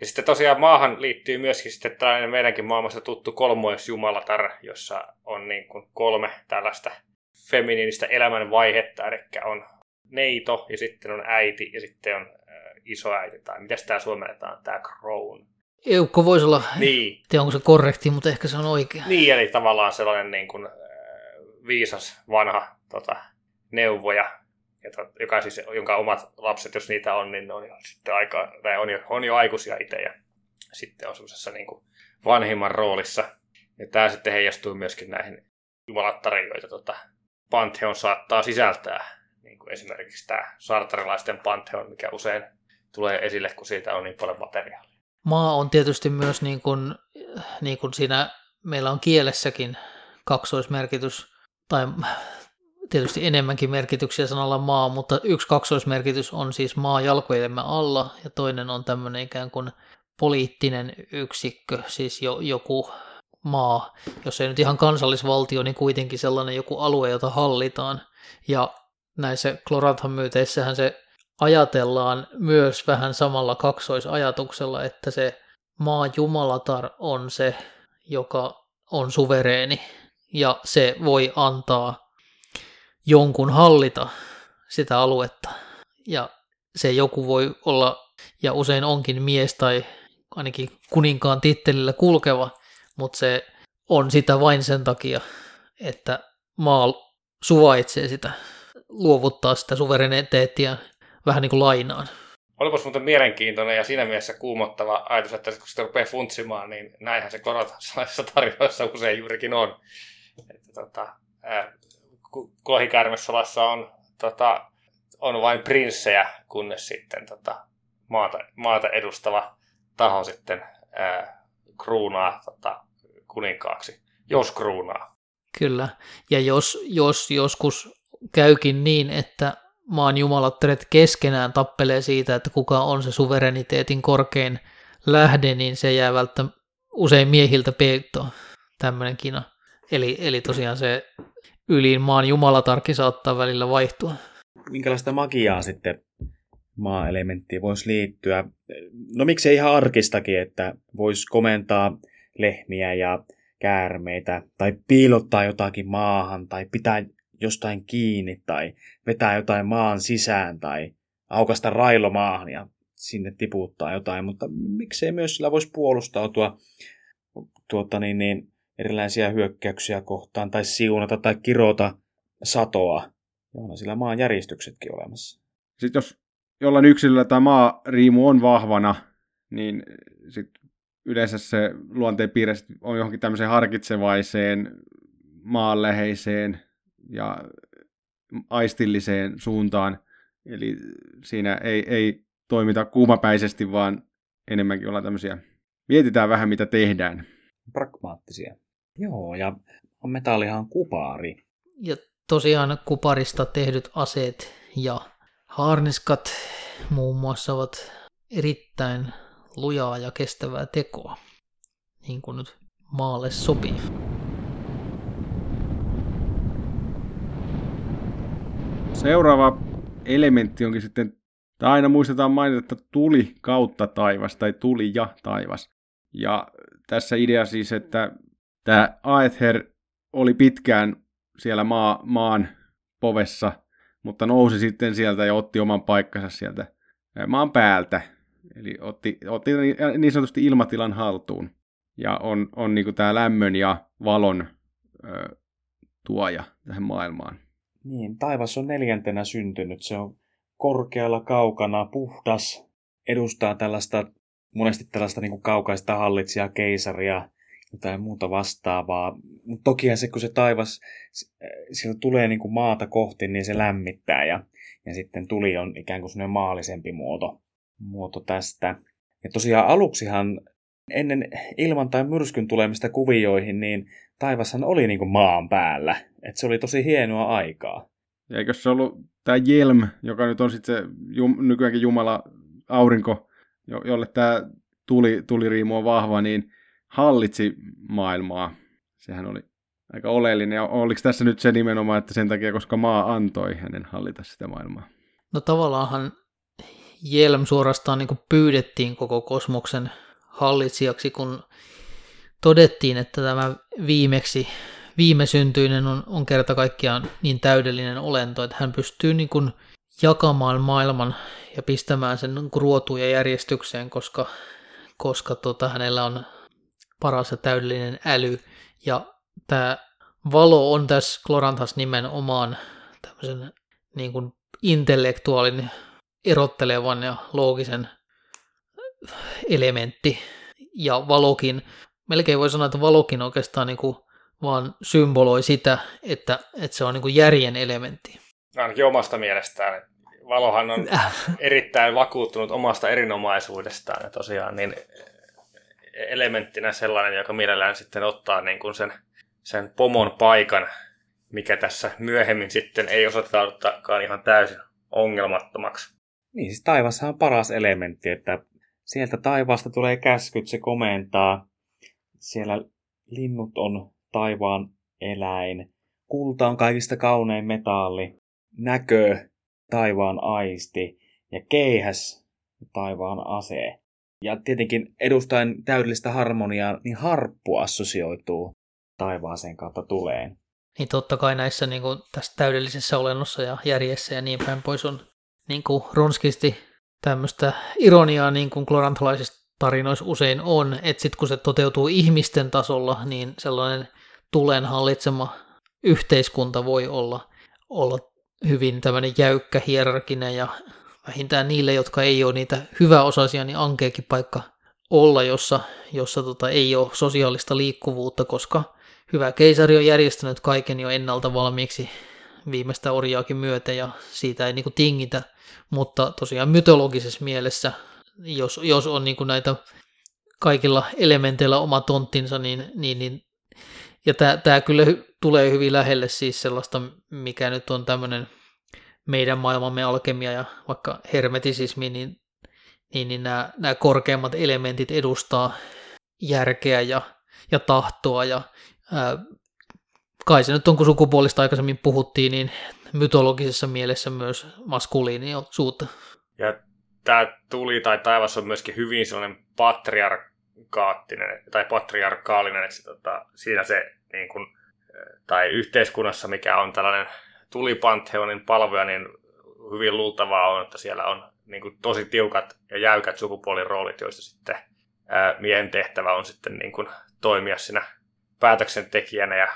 Ja sitten tosiaan maahan liittyy myöskin sitten tällainen meidänkin maailmassa tuttu kolmoisjumalatar, jossa on niin kuin kolme tällaista feminiinistä elämänvaihetta, eli on neito ja sitten on äiti ja sitten on äh, isoäiti, tai miten tämä suomennetaan, tämä crown. Eukko voisi olla, Niin, tiedä onko se korrekti, mutta ehkä se on oikea. niin eli tavallaan sellainen niin kuin, äh, viisas vanha tota, neuvoja, jota, joka siis, jonka omat lapset, jos niitä on, niin ne on jo, sitten aika, tai on jo, on jo aikuisia itse ja sitten on semmoisessa niin kuin vanhimman roolissa. Ja tämä sitten heijastuu myöskin näihin jumalattariin, joita tota, Pantheon saattaa sisältää. Niin kuin esimerkiksi tämä sartarilaisten Pantheon, mikä usein tulee esille, kun siitä on niin paljon materiaalia. Maa on tietysti myös niin kuin, niin kuin siinä meillä on kielessäkin kaksoismerkitys, tai tietysti enemmänkin merkityksiä sanalla maa, mutta yksi kaksoismerkitys on siis maa jalkojemme alla, ja toinen on tämmöinen ikään kuin poliittinen yksikkö, siis jo, joku maa, jos ei nyt ihan kansallisvaltio, niin kuitenkin sellainen joku alue, jota hallitaan. Ja näissä Kloranthan myyteissähän se ajatellaan myös vähän samalla kaksoisajatuksella, että se maa jumalatar on se, joka on suvereeni ja se voi antaa jonkun hallita sitä aluetta. Ja se joku voi olla, ja usein onkin mies tai ainakin kuninkaan tittelillä kulkeva, mutta se on sitä vain sen takia, että maa suvaitsee sitä, luovuttaa sitä suvereniteettia vähän niin kuin lainaan. Olipas muuten mielenkiintoinen ja siinä mielessä kuumottava ajatus, että kun sitä rupeaa funtsimaan, niin näinhän se korotansalaisissa tarjoissa usein juurikin on. Että, tota, Lohikärmesolassa on, tota, on vain prinssejä, kunnes sitten tota, maata, maata edustava taho sitten ää, kruunaa tota, kuninkaaksi, jos kruunaa. Kyllä, ja jos, jos joskus käykin niin, että maan jumalattaret keskenään tappelee siitä, että kuka on se suvereniteetin korkein lähde, niin se jää välttämättä usein miehiltä peittoon, tämmöinen kina. Eli, eli tosiaan se ylin maan jumalatarkki saattaa välillä vaihtua. Minkälaista magiaa sitten maa-elementtiin voisi liittyä? No miksei ihan arkistakin, että voisi komentaa lehmiä ja käärmeitä, tai piilottaa jotakin maahan, tai pitää jostain kiinni, tai vetää jotain maan sisään, tai aukasta railo maahan ja sinne tiputtaa jotain, mutta miksei myös sillä voisi puolustautua tuota, niin, niin, erilaisia hyökkäyksiä kohtaan, tai siunata tai kirota satoa. Ja on sillä maan järjestyksetkin olemassa. Sitten jos jollain yksilöllä tämä maariimu on vahvana, niin sit yleensä se luonteen piirre on johonkin tämmöiseen harkitsevaiseen, maanläheiseen ja aistilliseen suuntaan. Eli siinä ei, ei toimita kuumapäisesti, vaan enemmänkin olla tämmöisiä, mietitään vähän mitä tehdään. Pragmaattisia. Joo, ja metallihan on kupari. Ja tosiaan kuparista tehdyt aseet ja harniskat muun muassa ovat erittäin lujaa ja kestävää tekoa, niin kuin nyt maalle sopii. Seuraava elementti onkin sitten, tai aina muistetaan mainita, että tuli kautta taivas tai tuli ja taivas. Ja tässä idea siis, että tämä Aether oli pitkään siellä maa, maan povessa, mutta nousi sitten sieltä ja otti oman paikkansa sieltä maan päältä. Eli otti, otti niin sanotusti ilmatilan haltuun. Ja on, on niin tämä lämmön ja valon ö, tuoja tähän maailmaan. Niin, taivas on neljäntenä syntynyt. Se on korkealla, kaukana, puhdas, edustaa tällaista, monesti tällaista niin kuin kaukaista hallitsijaa, keisaria, jotain muuta vastaavaa. Mutta toki se, kun se taivas, sieltä tulee niin kuin maata kohti, niin se lämmittää ja, ja sitten tuli on ikään kuin sellainen maallisempi muoto, muoto tästä. Ja tosiaan aluksihan ennen ilman tai myrskyn tulemista kuvioihin, niin taivashan oli niin kuin maan päällä. Et se oli tosi hienoa aikaa. Ja eikö se ollut tämä Jelm, joka nyt on sitten se jum, nykyäänkin Jumala aurinko, jo, jolle tämä tuli, tuliriimu on vahva, niin hallitsi maailmaa. Sehän oli aika oleellinen. Ja oliko tässä nyt se nimenomaan, että sen takia, koska maa antoi hänen hallita sitä maailmaa? No tavallaanhan Jelm suorastaan niin pyydettiin koko kosmoksen hallitsijaksi, kun todettiin, että tämä viimeksi viimesyntyinen on, on kerta kaikkiaan niin täydellinen olento, että hän pystyy niin kuin jakamaan maailman ja pistämään sen niin ruotuja järjestykseen, koska, koska tota, hänellä on paras ja täydellinen äly. Ja tämä valo on tässä Kloranthas nimenomaan tämmöisen niin kuin intellektuaalin erottelevan ja loogisen elementti. Ja valokin, melkein voi sanoa, että valokin oikeastaan niin kuin vaan symboloi sitä, että, että se on niin kuin järjen elementti. Ainakin omasta mielestään. Valohan on erittäin vakuuttunut omasta erinomaisuudestaan ja tosiaan niin elementtinä sellainen, joka mielellään sitten ottaa niin kuin sen, sen pomon paikan, mikä tässä myöhemmin sitten ei osoittauduttakaan ihan täysin ongelmattomaksi. Niin, siis taivassa on paras elementti, että sieltä taivaasta tulee käskyt, se komentaa. Siellä linnut on taivaan eläin. Kulta on kaikista kaunein metalli. Näkö, taivaan aisti. Ja keihäs, taivaan ase. Ja tietenkin edustaen täydellistä harmoniaa, niin harppu assosioituu taivaaseen kautta tuleen. Niin totta kai näissä niin kuin tässä täydellisessä olennossa ja järjessä ja niin päin pois on niin kuin ronskisti tämmöistä ironiaa niin kuin klorantalaisista tarinoissa usein on, että sitten kun se toteutuu ihmisten tasolla, niin sellainen tulen hallitsema yhteiskunta voi olla, olla hyvin tämmöinen jäykkä, hierarkinen ja vähintään niille, jotka ei ole niitä hyväosaisia, niin ankeekin paikka olla, jossa, jossa tota, ei ole sosiaalista liikkuvuutta, koska hyvä keisari on järjestänyt kaiken jo ennalta valmiiksi viimeistä orjaakin myöten ja siitä ei niin kuin, tingitä, mutta tosiaan mytologisessa mielessä, jos, jos on niin kuin, näitä kaikilla elementeillä oma tonttinsa, niin, niin, niin ja tämä kyllä hy, tulee hyvin lähelle siis sellaista, mikä nyt on tämmöinen meidän maailmamme alkemia ja vaikka hermetisismi, niin, niin, niin nämä, nämä korkeammat elementit edustaa järkeä ja, ja tahtoa ja ää, kai se nyt on, kun sukupuolista aikaisemmin puhuttiin, niin mytologisessa mielessä myös maskuliinisuutta. Ja tämä tuli tai taivas on myöskin hyvin sellainen patriarkaattinen tai patriarkaalinen, että se, tota, siinä se niin kuin, tai yhteiskunnassa, mikä on tällainen tulipantheonin palvoja, niin hyvin luultavaa on, että siellä on niin kuin, tosi tiukat ja jäykät sukupuoliroolit, joista sitten ää, miehen tehtävä on sitten niin kuin, toimia siinä päätöksentekijänä. Ja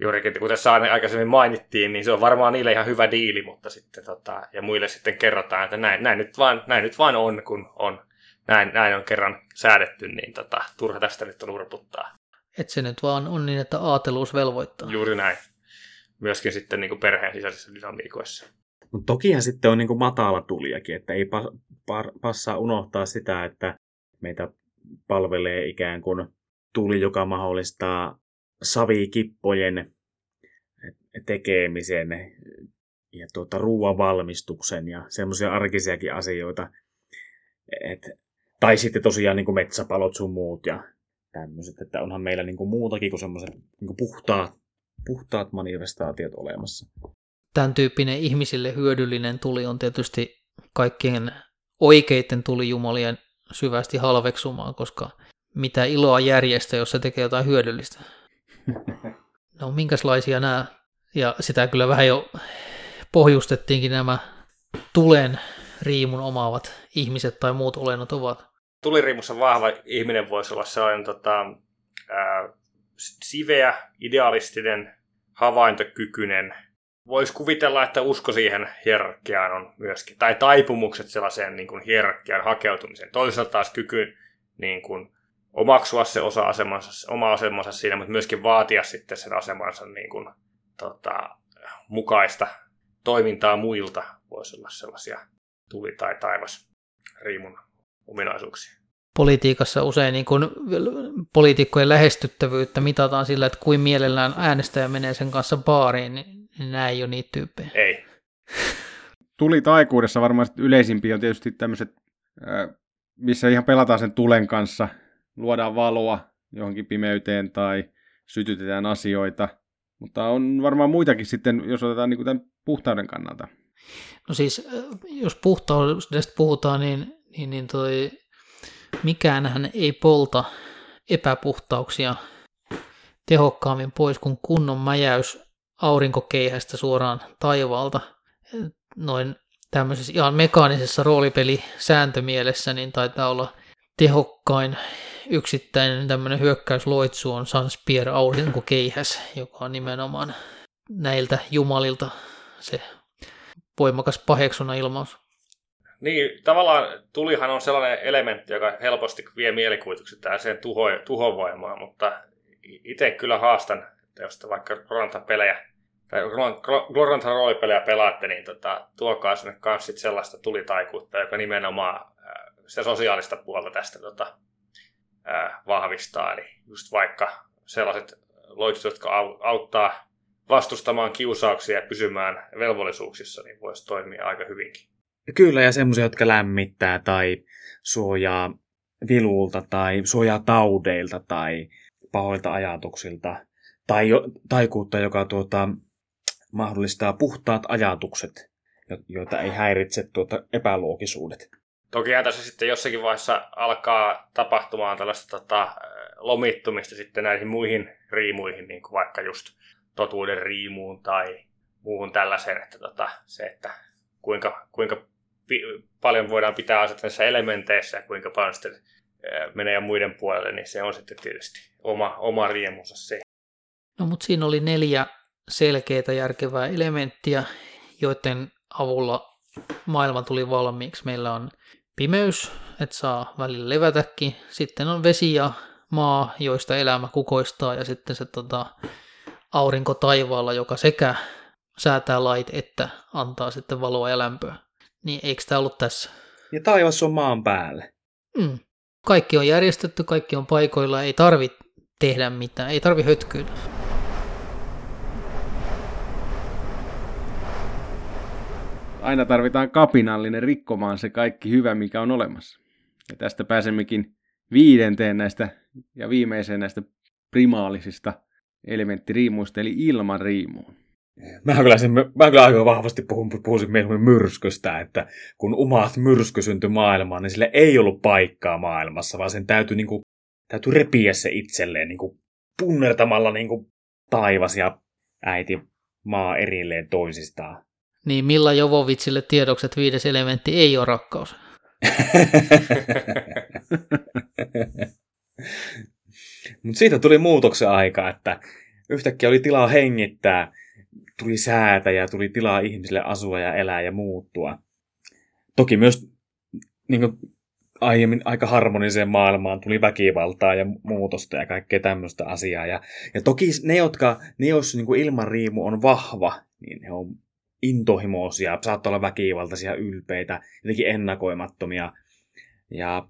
juurikin, kuten Saane aikaisemmin mainittiin, niin se on varmaan niille ihan hyvä diili, mutta sitten tota, ja muille sitten kerrotaan, että näin, näin, nyt, vaan, näin nyt vaan on, kun on, näin, näin on kerran säädetty, niin tota, turha tästä nyt on urputtaa. Että se nyt vaan on niin, että aateluus velvoittaa. Juuri näin. Myöskin sitten niin kuin perheen sisäisissä dynamiikoissa. Mutta tokihan sitten on niin kuin matala tuliakin, että ei pa- pa- passaa unohtaa sitä, että meitä palvelee ikään kuin tuli, joka mahdollistaa savikippojen tekemisen ja tuota, ruoan valmistuksen ja semmoisia arkisiakin asioita. Et, tai sitten tosiaan niin kuin metsäpalot sun muut ja tämmöiset, että onhan meillä niin kuin muutakin kuin semmoiset niin puhtaat, puhtaat manifestaatiot olemassa. tämän tyyppinen ihmisille hyödyllinen tuli on tietysti kaikkien oikeiden tulijumalien syvästi halveksumaan, koska mitä iloa järjestä, jos se tekee jotain hyödyllistä. No minkälaisia nämä, ja sitä kyllä vähän jo pohjustettiinkin nämä tulen riimun omaavat ihmiset tai muut olennot ovat. Tuliriimussa vahva ihminen voisi olla sellainen tota, ää, siveä, idealistinen, havaintokykyinen. Voisi kuvitella, että usko siihen hierarkiaan on myöskin, tai taipumukset sellaiseen niin kuin hierarkiaan hakeutumiseen. Toisaalta taas kyky niin kuin, omaksua se osa asemansa, oma asemansa siinä, mutta myöskin vaatia sitten sen asemansa niin kuin, tota, mukaista toimintaa muilta voisi olla sellaisia tuli- tai taivas riimun ominaisuuksia. Politiikassa usein niin kun poliitikkojen lähestyttävyyttä mitataan sillä, että kuin mielellään äänestäjä menee sen kanssa baariin, niin nämä ei ole niitä tyyppejä. Ei. Tuli taikuudessa varmaan yleisimpiä on tietysti tämmöiset, missä ihan pelataan sen tulen kanssa, luodaan valoa johonkin pimeyteen tai sytytetään asioita. Mutta on varmaan muitakin sitten, jos otetaan niin tämän puhtauden kannalta. No siis, jos puhtaudesta puhutaan, niin, niin, niin toi, mikään ei polta epäpuhtauksia tehokkaammin pois kuin kunnon mäjäys aurinkokeihästä suoraan taivaalta. Noin tämmöisessä ihan mekaanisessa roolipelisääntömielessä niin taitaa olla tehokkain yksittäinen tämmöinen hyökkäysloitsu on Sunspear aurinkokeihäs, joka on nimenomaan näiltä jumalilta se voimakas paheksuna ilmaus. Niin, tavallaan tulihan on sellainen elementti, joka helposti vie mielikuvitukset sen tuho, tuhovoimaa, mutta itse kyllä haastan, että jos te vaikka Gloranta-pelejä tai Gloranta roolipelejä pelaatte, niin tota, tuokaa sinne kanssa sellaista tulitaikuutta, joka nimenomaan sitä sosiaalista puolta tästä tota, ää, vahvistaa. Eli just vaikka sellaiset loitsut, jotka auttaa vastustamaan kiusauksia ja pysymään velvollisuuksissa, niin voisi toimia aika hyvinkin. Kyllä, ja semmoisia, jotka lämmittää tai suojaa vilulta tai suojaa taudeilta tai pahoilta ajatuksilta. Tai jo, taikuutta, joka tuota, mahdollistaa puhtaat ajatukset, joita ei häiritse tuota epäloogisuudet. Toki tässä sitten jossakin vaiheessa alkaa tapahtumaan tällaista tota, lomittumista sitten näihin muihin riimuihin, niin kuin vaikka just totuuden riimuun tai muuhun tällaiseen, että tota, se, että kuinka, kuinka paljon voidaan pitää asettaa näissä elementeissä kuinka paljon sitten menee muiden puolelle, niin se on sitten tietysti oma, oma riemunsa se. No mutta siinä oli neljä selkeitä järkevää elementtiä, joiden avulla maailma tuli valmiiksi. Meillä on pimeys, että saa välillä levätäkin. Sitten on vesi ja maa, joista elämä kukoistaa ja sitten se tota, aurinko taivaalla, joka sekä säätää lait että antaa sitten valoa ja lämpöä. Niin eikö tämä ollut tässä? Ja taivas on maan päälle. Mm. Kaikki on järjestetty, kaikki on paikoilla, ei tarvi tehdä mitään, ei tarvi hötkyillä. Aina tarvitaan kapinallinen rikkomaan se kaikki hyvä, mikä on olemassa. Ja tästä pääsemmekin viidenteen näistä ja viimeiseen näistä primaalisista elementtiriimuista, eli ilman riimuun. Mä kyllä, sen, mä kyllä aika vahvasti puhun, puhuisin mieluummin myrskystä, että kun umat myrsky syntyi maailmaan, niin sille ei ollut paikkaa maailmassa, vaan sen täytyy, niin kuin, täytyy repiä se itselleen niin kuin punnertamalla niin kuin taivas ja äiti maa erilleen toisistaan. Niin Milla Jovovitsille tiedokset viides elementti ei ole rakkaus. Mutta siitä tuli muutoksen aika, että yhtäkkiä oli tilaa hengittää, tuli säätä ja tuli tilaa ihmisille asua ja elää ja muuttua. Toki myös niin kuin aiemmin aika harmoniseen maailmaan tuli väkivaltaa ja muutosta ja kaikkea tämmöistä asiaa. Ja, ja toki ne, jotka, ne jos niin kuin ilman riimu on vahva, niin he on intohimoisia, saattaa olla väkivaltaisia, ylpeitä, jotenkin ennakoimattomia. Ja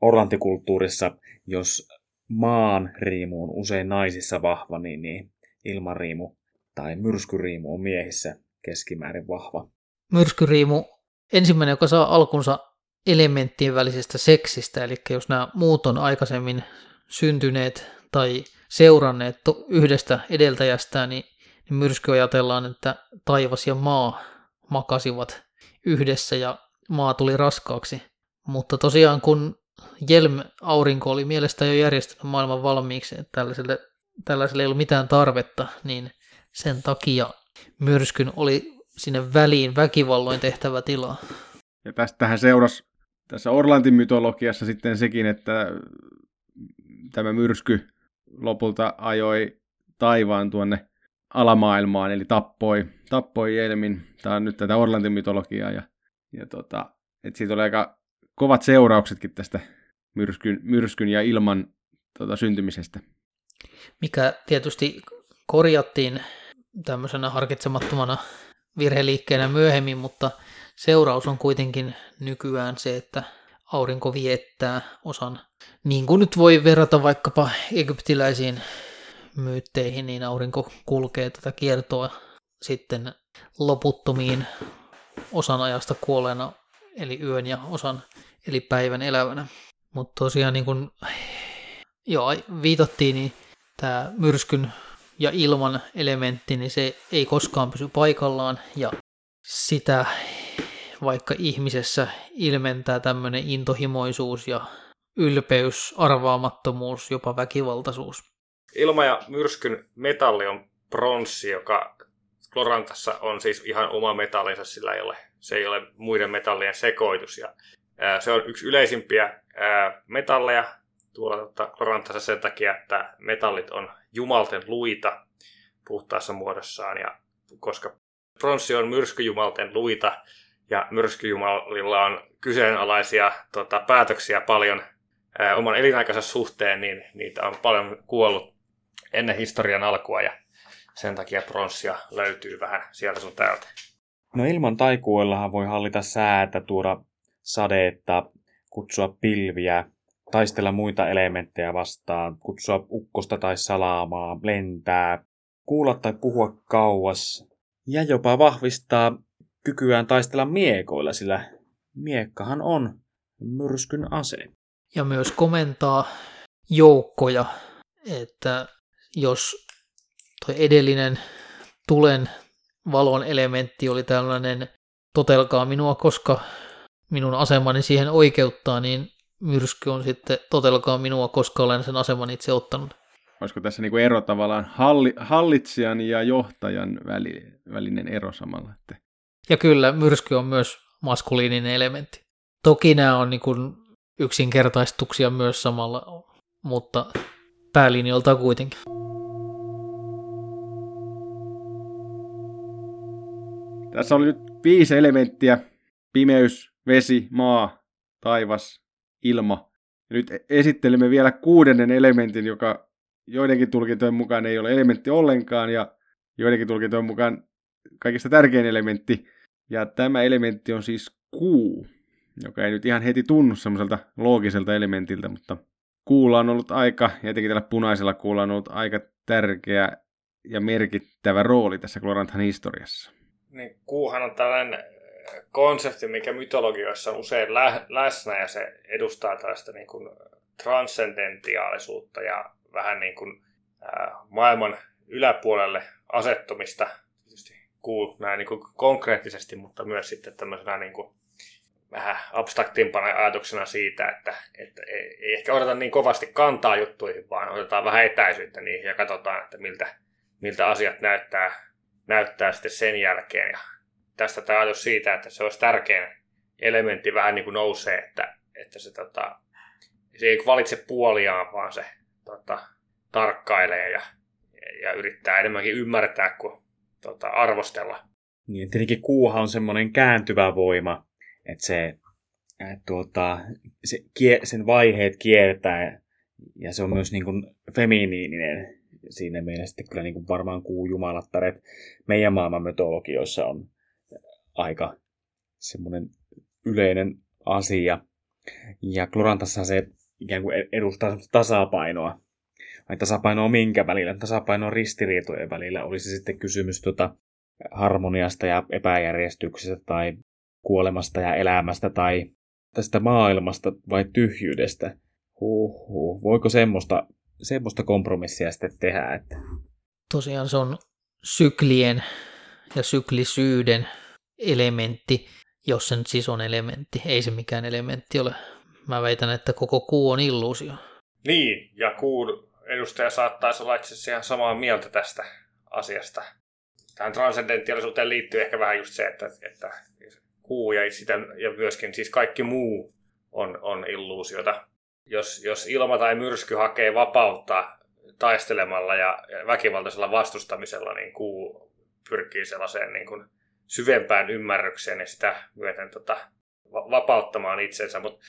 orlantikulttuurissa, jos maan riimu on usein naisissa vahva, niin, niin ilmariimu tai myrskyriimu on miehissä keskimäärin vahva. Myrskyriimu, ensimmäinen, joka saa alkunsa elementtien välisestä seksistä, eli jos nämä muut on aikaisemmin syntyneet tai seuranneet yhdestä edeltäjästään, niin niin myrsky ajatellaan, että taivas ja maa makasivat yhdessä ja maa tuli raskaaksi. Mutta tosiaan kun Jelm-aurinko oli mielestä jo järjestänyt maailman valmiiksi, että tällaiselle, tällaiselle ei ollut mitään tarvetta, niin sen takia myrskyn oli sinne väliin väkivalloin tehtävä tila. Ja tästähän seurasi tässä Orlantin mytologiassa sitten sekin, että tämä myrsky lopulta ajoi taivaan tuonne alamaailmaan, eli tappoi, tappoi Elmin. Tämä on nyt tätä Orlantin mytologiaa, ja, ja tota, että siitä oli aika kovat seurauksetkin tästä myrskyn, myrskyn ja ilman tota, syntymisestä. Mikä tietysti korjattiin tämmöisenä harkitsemattomana virheliikkeenä myöhemmin, mutta seuraus on kuitenkin nykyään se, että aurinko viettää osan, niin kuin nyt voi verrata vaikkapa egyptiläisiin myytteihin, niin aurinko kulkee tätä kiertoa sitten loputtomiin osan ajasta kuolleena, eli yön ja osan, eli päivän elävänä. Mutta tosiaan niin kuin joo, viitattiin, niin tämä myrskyn ja ilman elementti, niin se ei koskaan pysy paikallaan ja sitä vaikka ihmisessä ilmentää tämmöinen intohimoisuus ja ylpeys, arvaamattomuus, jopa väkivaltaisuus. Ilma ja myrskyn metalli on pronssi, joka Klorantassa on siis ihan oma metallinsa, sillä ei ole, se ei ole muiden metallien sekoitus. Ja, ää, se on yksi yleisimpiä ää, metalleja tuolla Klorantassa sen takia, että metallit on jumalten luita puhtaassa muodossaan. Ja koska pronssi on myrskyjumalten luita ja myrskyjumalilla on kyseenalaisia tota, päätöksiä paljon ää, oman elinaikansa suhteen, niin niitä on paljon kuollut ennen historian alkua ja sen takia pronssia löytyy vähän sieltä sun täältä. No ilman taikuillahan voi hallita säätä, tuoda sadetta, kutsua pilviä, taistella muita elementtejä vastaan, kutsua ukkosta tai salaamaa, lentää, kuulla tai puhua kauas ja jopa vahvistaa kykyään taistella miekoilla, sillä miekkahan on myrskyn ase. Ja myös komentaa joukkoja, että jos tuo edellinen tulen valon elementti oli tällainen totelkaa minua, koska minun asemani siihen oikeuttaa, niin myrsky on sitten totelkaa minua, koska olen sen aseman itse ottanut. Olisiko tässä niinku ero tavallaan halli, hallitsijan ja johtajan väli, välinen ero samalla? Että... Ja kyllä, myrsky on myös maskuliininen elementti. Toki nämä on niinku yksinkertaistuksia myös samalla, mutta päälinjoilta kuitenkin. Tässä oli nyt viisi elementtiä. Pimeys, vesi, maa, taivas, ilma. Ja nyt esittelemme vielä kuudennen elementin, joka joidenkin tulkintojen mukaan ei ole elementti ollenkaan ja joidenkin tulkintojen mukaan kaikista tärkein elementti. Ja tämä elementti on siis kuu, joka ei nyt ihan heti tunnu semmoiselta loogiselta elementiltä, mutta kuulla on ollut aika, ja etenkin tällä punaisella kuulla on ollut aika tärkeä ja merkittävä rooli tässä Gloranthan historiassa niin kuuhan on tällainen konsepti, mikä mytologioissa on usein lä- läsnä ja se edustaa tällaista niin kuin transcendentiaalisuutta ja vähän niin kuin maailman yläpuolelle asettumista. Tietysti kuu näin niin kuin konkreettisesti, mutta myös sitten tämmöisenä niin kuin vähän abstraktimpana ajatuksena siitä, että, että ei ehkä odota niin kovasti kantaa juttuihin, vaan otetaan vähän etäisyyttä niihin ja katsotaan, että miltä, miltä asiat näyttää näyttää sitten sen jälkeen. Ja tästä tämä ajatus siitä, että se olisi tärkein elementti vähän niin kuin nousee, että, että se, tota, se ei valitse puoliaan, vaan se tota, tarkkailee ja, ja yrittää enemmänkin ymmärtää kuin tota, arvostella. Niin, tietenkin kuuha on semmoinen kääntyvä voima, että se, et, tuota, se, sen vaiheet kiertää ja se on myös niin kuin feminiininen siinä mielessä sitten kyllä niin kuin varmaan kuujumalattaret meidän maailman mytologioissa on aika semmoinen yleinen asia. Ja Klorantassa se ikään kuin edustaa tasapainoa. Vai tasapainoa minkä välillä? Tasapainoa ristiriitojen välillä. Olisi sitten kysymys tuota harmoniasta ja epäjärjestyksestä tai kuolemasta ja elämästä tai tästä maailmasta vai tyhjyydestä. Huhhuh. Voiko semmoista semmoista kompromissia sitten tehdä. Että... Tosiaan se on syklien ja syklisyyden elementti, jos se nyt siis on elementti. Ei se mikään elementti ole. Mä väitän, että koko kuu on illuusio. Niin, ja kuun edustaja saattaisi olla itse asiassa ihan samaa mieltä tästä asiasta. Tähän transcendentiaalisuuteen liittyy ehkä vähän just se, että, että kuu ja, sitä, ja myöskin siis kaikki muu on, on illuusiota. Jos, jos ilma tai myrsky hakee vapautta taistelemalla ja väkivaltaisella vastustamisella, niin kuu pyrkii sellaiseen niin kuin syvempään ymmärrykseen ja sitä myöten tota, vapauttamaan itsensä. Mutta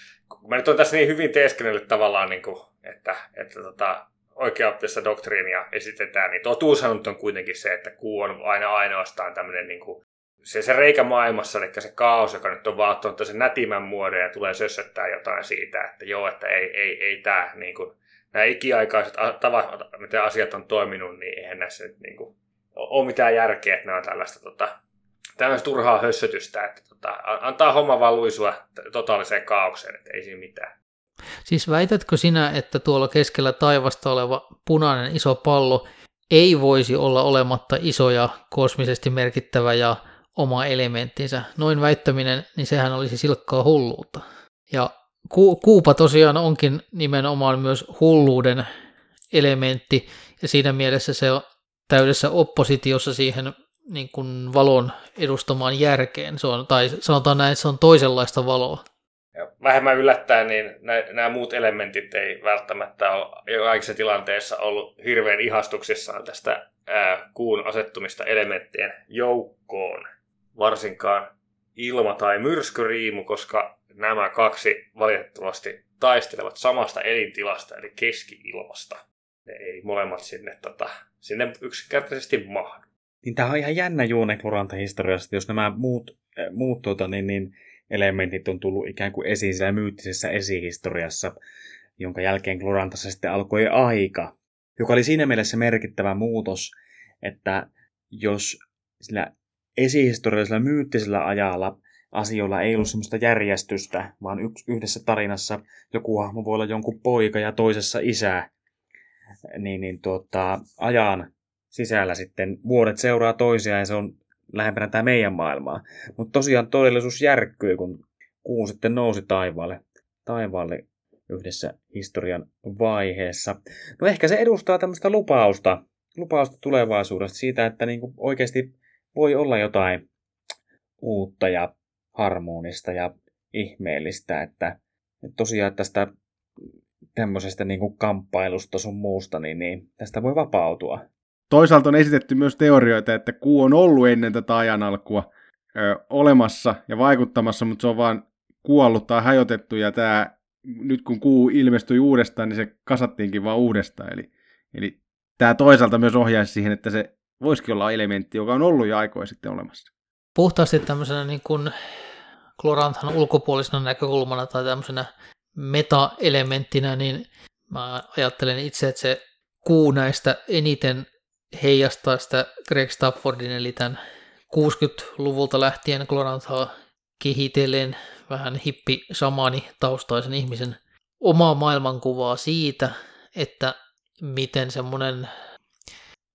mä nyt on tässä niin hyvin teeskennellyt tavallaan, niin kuin, että, että tota, oikeaoptista doktriinia esitetään, niin totuushan on kuitenkin se, että kuu on aina ainoastaan tämmöinen niin kuin, se, se reikä maailmassa, eli se kaos, joka nyt on vaan ottanut sen nätimän muodon ja tulee sössöttää jotain siitä, että joo, että ei, ei, ei tämä niin kuin, nämä ikiaikaiset tavat, miten asiat on toiminut, niin eihän näissä nyt niin kuin, ole mitään järkeä, että nämä on tällaista tota, tämmöistä turhaa hössötystä, että tota, antaa homma vaan luisua totaaliseen kaaukseen, että ei siinä mitään. Siis väitätkö sinä, että tuolla keskellä taivasta oleva punainen iso pallo ei voisi olla olematta iso ja kosmisesti merkittävä ja oma elementtinsä? Noin väittäminen, niin sehän olisi silkkaa hulluutta. Ja ku- kuupa tosiaan onkin nimenomaan myös hulluuden elementti, ja siinä mielessä se on täydessä oppositiossa siihen niin kuin valon edustamaan järkeen. Se on, tai sanotaan näin, että se on toisenlaista valoa. Ja vähemmän yllättäen, niin nämä muut elementit ei välttämättä ole kaikissa tilanteessa ollut hirveän ihastuksissaan tästä ää, kuun asettumista elementtien joukkoon. Varsinkaan ilma- tai myrskyriimu, koska nämä kaksi valitettavasti taistelevat samasta elintilasta, eli keski-ilmasta. Ne ei molemmat sinne, tota, sinne yksinkertaisesti mahdu. Niin tämä on ihan jännä juone historiasta, jos nämä muut, äh, muut tuota, niin, niin, elementit on tullut ikään kuin esiin siellä myyttisessä esihistoriassa, jonka jälkeen Glorantassa sitten alkoi aika, joka oli siinä mielessä merkittävä muutos, että jos sillä esihistoriallisella myyttisellä ajalla asioilla ei ollut semmoista järjestystä, vaan yhdessä tarinassa joku hahmo voi olla jonkun poika ja toisessa isä, niin, niin tuota, ajan sisällä sitten vuodet seuraa toisiaan ja se on lähempänä tämä meidän maailmaa. Mutta tosiaan todellisuus järkkyy, kun kuu sitten nousi taivaalle, taivaalle yhdessä historian vaiheessa. No ehkä se edustaa tämmöistä lupausta, lupausta tulevaisuudesta siitä, että niin oikeasti voi olla jotain uutta ja harmonista ja ihmeellistä, että, että tosiaan tästä tämmöisestä niin kuin kamppailusta sun muusta, niin, niin tästä voi vapautua. Toisaalta on esitetty myös teorioita, että kuu on ollut ennen tätä ajan alkua ö, olemassa ja vaikuttamassa, mutta se on vaan kuollut tai hajotettu ja tämä, nyt kun kuu ilmestyi uudestaan, niin se kasattiinkin vaan uudestaan. Eli, eli tämä toisaalta myös ohjaisi siihen, että se voisikin olla elementti, joka on ollut jo aikoja sitten olemassa. Puhtaasti tämmöisenä niin kuin Kloranthan ulkopuolisena näkökulmana tai tämmöisenä meta-elementtinä, niin mä ajattelen itse, että se kuu näistä eniten heijastaa sitä Greg Staffordin, eli tämän 60-luvulta lähtien Gloranthaa kehitellen vähän hippi samani taustaisen ihmisen omaa maailmankuvaa siitä, että miten semmoinen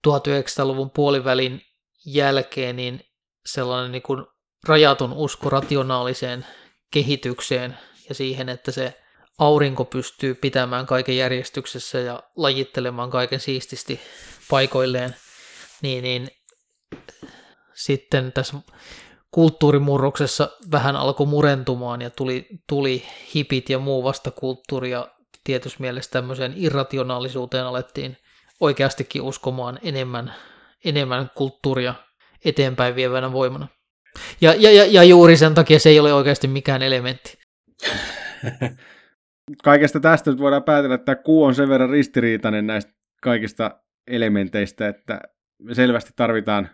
1900-luvun puolivälin jälkeen niin sellainen niin kuin rajatun usko rationaaliseen kehitykseen ja siihen, että se aurinko pystyy pitämään kaiken järjestyksessä ja lajittelemaan kaiken siististi paikoilleen, niin, niin sitten tässä kulttuurimurroksessa vähän alkoi murentumaan ja tuli, tuli hipit ja muu vastakulttuuri ja tietyssä mielessä tämmöiseen irrationaalisuuteen alettiin oikeastikin uskomaan enemmän, enemmän kulttuuria eteenpäin vievänä voimana. Ja, ja, ja, ja juuri sen takia se ei ole oikeasti mikään elementti. Kaikesta tästä nyt voidaan päätellä, että kuu on sen verran ristiriitainen näistä kaikista elementeistä, että selvästi tarvitaan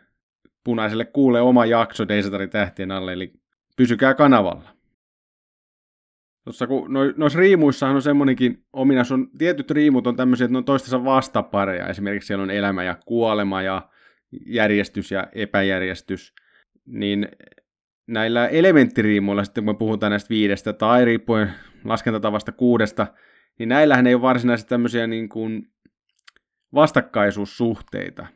punaiselle kuulle oma jakso Deisatarin tähtien alle, eli pysykää kanavalla. Tuossa kun noissa riimuissahan on semmoinenkin ominaisuus, on, tietyt riimut on tämmöisiä, että ne on toistensa vastapareja. Esimerkiksi siellä on elämä ja kuolema ja järjestys ja epäjärjestys. Niin näillä elementtiriimuilla sitten, kun me puhutaan näistä viidestä tai riippuen laskentatavasta kuudesta, niin näillähän ei ole varsinaisesti tämmöisiä niin kuin vastakkaisuussuhteita.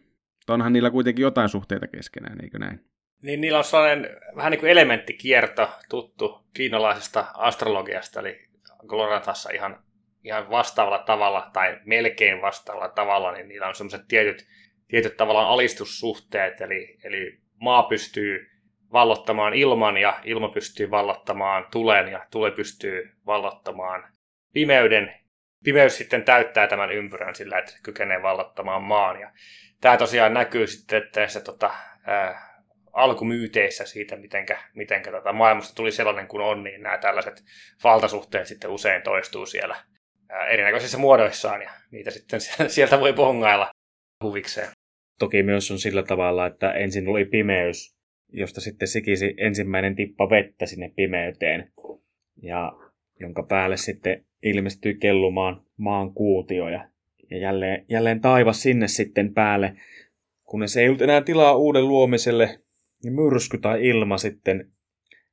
Onhan niillä kuitenkin jotain suhteita keskenään, eikö näin? Niin niillä on sellainen vähän niin kuin elementtikierto tuttu kiinalaisesta astrologiasta, eli Glorantassa ihan, ihan vastaavalla tavalla, tai melkein vastaavalla tavalla, niin niillä on sellaiset tietyt, tietyt tavallaan alistussuhteet, eli, eli maa pystyy vallottamaan ilman ja ilma pystyy vallottamaan tulen ja tule pystyy vallottamaan pimeyden. Pimeys sitten täyttää tämän ympyrän sillä, että kykenee vallottamaan maan. Ja tämä tosiaan näkyy sitten tässä tota, ää, alkumyyteissä siitä, mitenkä, mitenkä tota maailmasta tuli sellainen kuin on, niin nämä tällaiset valtasuhteet sitten usein toistuu siellä ää, erinäköisissä muodoissaan ja niitä sitten sieltä voi bongailla huvikseen. Toki myös on sillä tavalla, että ensin oli pimeys, josta sitten sikisi ensimmäinen tippa vettä sinne pimeyteen, ja jonka päälle sitten ilmestyi kellumaan maan kuutio, ja, jälleen, jälleen taivas sinne sitten päälle, kunnes ei ollut enää tilaa uuden luomiselle, niin myrsky tai ilma sitten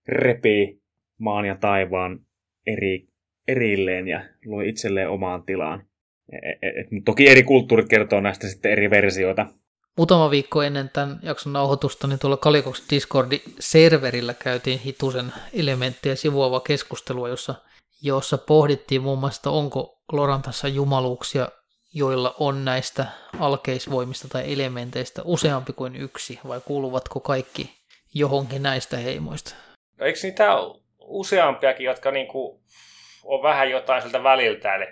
repii maan ja taivaan eri, erilleen ja loi itselleen omaan tilaan. Et, et, et, toki eri kulttuurit kertoo näistä sitten eri versioita. Muutama viikko ennen tämän jakson nauhoitusta, niin tuolla Kalikoks Discordi-serverillä käytiin hitusen elementtejä sivuava keskustelua, jossa, jossa pohdittiin muun muassa, onko Glorantassa jumaluuksia, joilla on näistä alkeisvoimista tai elementeistä useampi kuin yksi, vai kuuluvatko kaikki johonkin näistä heimoista? No, eikö niitä useampiakin, jotka niinku on vähän jotain sieltä väliltä, eli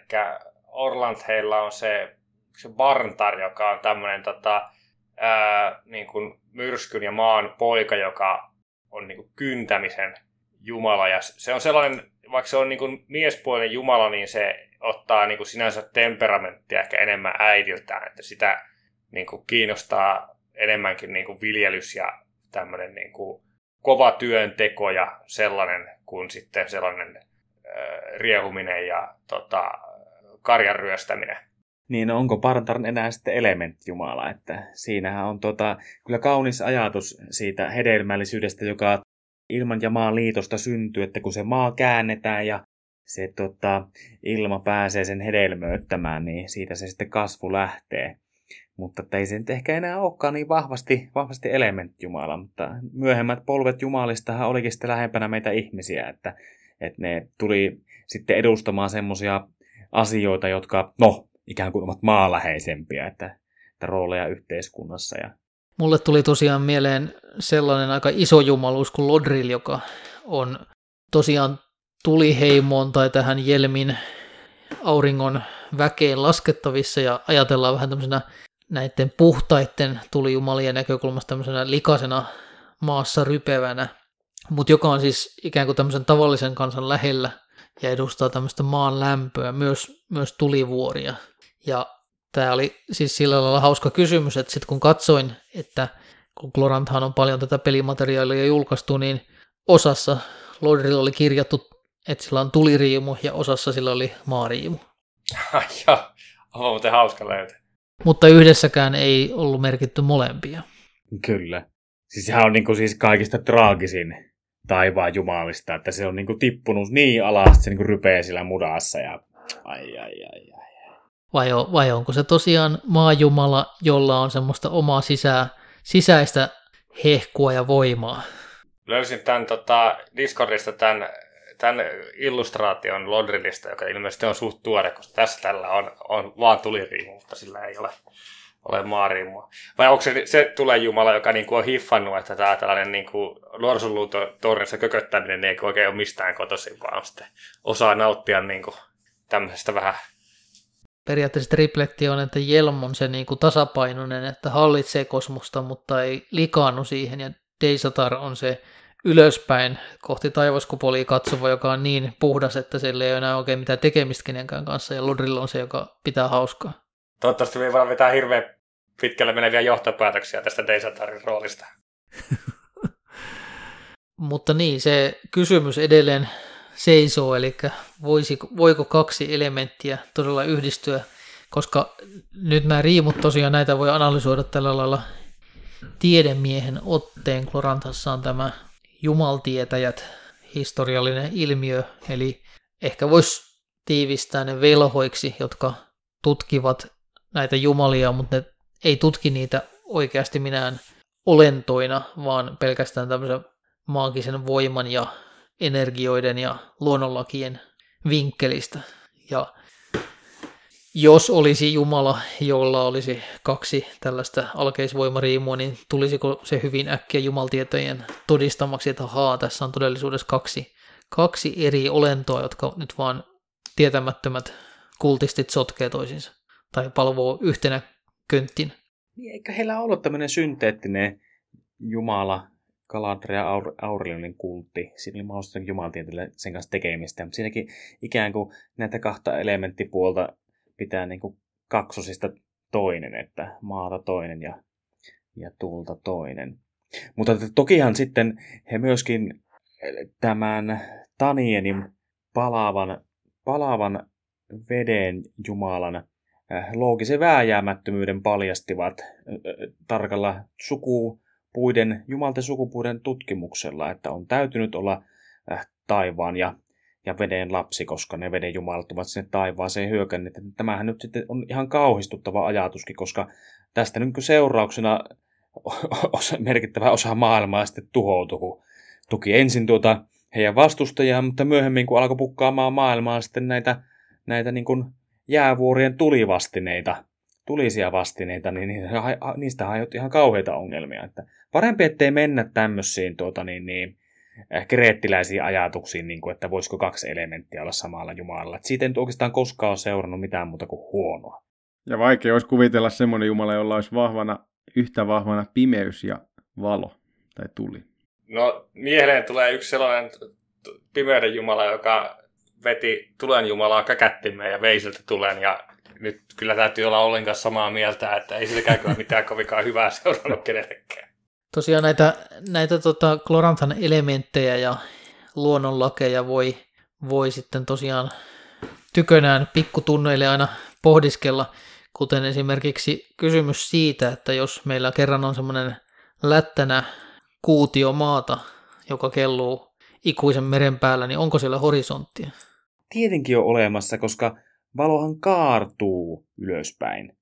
Orlandheilla on se, se Barntar, joka on tämmöinen tota, ää, niin kuin myrskyn ja maan poika, joka on niin kuin kyntämisen jumala. Ja se on sellainen, vaikka se on niin kuin miespuolinen jumala, niin se ottaa niin kuin sinänsä temperamenttia ehkä enemmän äidiltään. Että sitä niin kuin kiinnostaa enemmänkin niin kuin viljelys ja tämmöinen niin kuin kova työnteko ja sellainen kuin sitten sellainen riehuminen ja tota, karjan ryöstäminen niin onko Partarn enää sitten elementjumala, että siinähän on tota, kyllä kaunis ajatus siitä hedelmällisyydestä, joka ilman ja maan liitosta syntyy, että kun se maa käännetään ja se tota, ilma pääsee sen hedelmöittämään, niin siitä se sitten kasvu lähtee. Mutta että ei se nyt ehkä enää olekaan niin vahvasti, vahvasti elementjumala, mutta myöhemmät polvet jumalistahan olikin sitten lähempänä meitä ihmisiä, että, että ne tuli sitten edustamaan semmoisia asioita, jotka, no, ikään kuin ovat maaläheisempiä, että, että rooleja yhteiskunnassa. Ja... Mulle tuli tosiaan mieleen sellainen aika iso jumaluus kuin Lodril, joka on tosiaan tuliheimoon tai tähän Jelmin auringon väkeen laskettavissa ja ajatellaan vähän tämmöisenä näiden puhtaiden tulijumalien näkökulmasta tämmöisenä likasena maassa rypevänä, mutta joka on siis ikään kuin tämmöisen tavallisen kansan lähellä ja edustaa tämmöistä maan lämpöä, myös, myös tulivuoria. Ja tämä oli siis sillä lailla hauska kysymys, että sitten kun katsoin, että kun Gloranthan on paljon tätä pelimateriaalia julkaistu, niin osassa Lordilla oli kirjattu, että sillä on tuliriimu ja osassa sillä oli maariimu. Joo, on muuten hauska löytää. Mutta yhdessäkään ei ollut merkitty molempia. Kyllä. Siis sehän on niin kuin siis kaikista traagisin taivaan jumalista, että se on niin kuin tippunut niin alas, että se niin kuin rypee sillä mudassa ja ai ai ai ai. Vai, on, vai onko se tosiaan maajumala, jolla on semmoista omaa sisää, sisäistä hehkua ja voimaa? Löysin tämän tota, Discordista tämän, tämän illustraation Lodrilista, joka ilmeisesti on suht tuore, koska tässä tällä on, on vaan tuliriimu, mutta sillä ei ole, ole maariimua. Vai onko se, se tulee Jumala, joka niin kuin on hiffannut, että tämä tällainen niin norsunluutornissa kököttäminen ei oikein ole mistään kotoisin, vaan sitten osaa nauttia niin kuin tämmöisestä vähän periaatteessa tripletti on, että Jelm on se niin kuin tasapainoinen, että hallitsee kosmosta, mutta ei likaannu siihen, ja Deisatar on se ylöspäin kohti taivaskupolia katsova, joka on niin puhdas, että sillä ei ole enää oikein mitään tekemistä kenenkään kanssa, ja Lodrilla on se, joka pitää hauskaa. Toivottavasti me ei voida vetää hirveän pitkälle meneviä johtopäätöksiä tästä Deisatarin roolista. Mutta niin, se kysymys edelleen seisoo, eli voisi, voiko kaksi elementtiä todella yhdistyä, koska nyt nämä riimut tosiaan näitä voi analysoida tällä lailla tiedemiehen otteen. Klorantassa on tämä jumaltietäjät historiallinen ilmiö, eli ehkä voisi tiivistää ne velhoiksi, jotka tutkivat näitä jumalia, mutta ne ei tutki niitä oikeasti minään olentoina, vaan pelkästään tämmöisen maagisen voiman ja energioiden ja luonnonlakien vinkkelistä. Ja jos olisi Jumala, jolla olisi kaksi tällaista alkeisvoimariimua, niin tulisiko se hyvin äkkiä jumaltietojen todistamaksi, että haa, tässä on todellisuudessa kaksi, kaksi eri olentoa, jotka nyt vaan tietämättömät kultistit sotkee toisinsa tai palvoo yhtenä könttin. Niin, eikö heillä ollut tämmöinen synteettinen Jumala, Galadria Aurelionin kultti. Siinä oli mahdollista jumaltieteelle sen kanssa tekemistä, mutta siinäkin ikään kuin näitä kahta elementtipuolta pitää niin kuin kaksosista toinen, että maata toinen ja, ja tuulta toinen. Mutta tokihan sitten he myöskin tämän Tanienin palaavan, palaavan veden jumalan äh, loogisen vääjäämättömyyden paljastivat äh, äh, sukupuiden, jumalten sukupuiden tutkimuksella, että on täytynyt olla taivaan ja ja veden lapsi, koska ne veden jumalat ovat sinne taivaaseen hyökänneet. Tämähän nyt sitten on ihan kauhistuttava ajatuskin, koska tästä nyt seurauksena osa, merkittävä osa maailmaa sitten tuhoutuu. Tuki ensin tuota heidän vastustajia, mutta myöhemmin kun alkoi pukkaamaan maailmaa sitten näitä, näitä niin kuin jäävuorien tulivastineita, tulisia vastineita, niin niistä aiheutti ihan kauheita ongelmia. Että parempi, ettei mennä tämmöisiin tuota, niin, niin, kreettiläisiin ajatuksiin, niin kuin, että voisiko kaksi elementtiä olla samalla Jumalalla. Että siitä ei nyt oikeastaan koskaan ole seurannut mitään muuta kuin huonoa. Ja vaikea olisi kuvitella semmoinen Jumala, jolla olisi vahvana, yhtä vahvana pimeys ja valo tai tuli. No mieleen tulee yksi sellainen pimeyden Jumala, joka veti tulen Jumalaa käkättimeen ja vei siltä tulen ja nyt kyllä täytyy olla ollenkaan samaa mieltä, että ei silläkään kyllä mitään kovinkaan hyvää seurannut kenellekään. Tosiaan näitä, näitä tota, Gloranthan elementtejä ja luonnonlakeja voi, voi sitten tosiaan tykönään pikkutunneille aina pohdiskella, kuten esimerkiksi kysymys siitä, että jos meillä kerran on semmoinen lättänä kuutio maata, joka kelluu ikuisen meren päällä, niin onko siellä horisonttia? Tietenkin on olemassa, koska valohan kaartuu ylöspäin.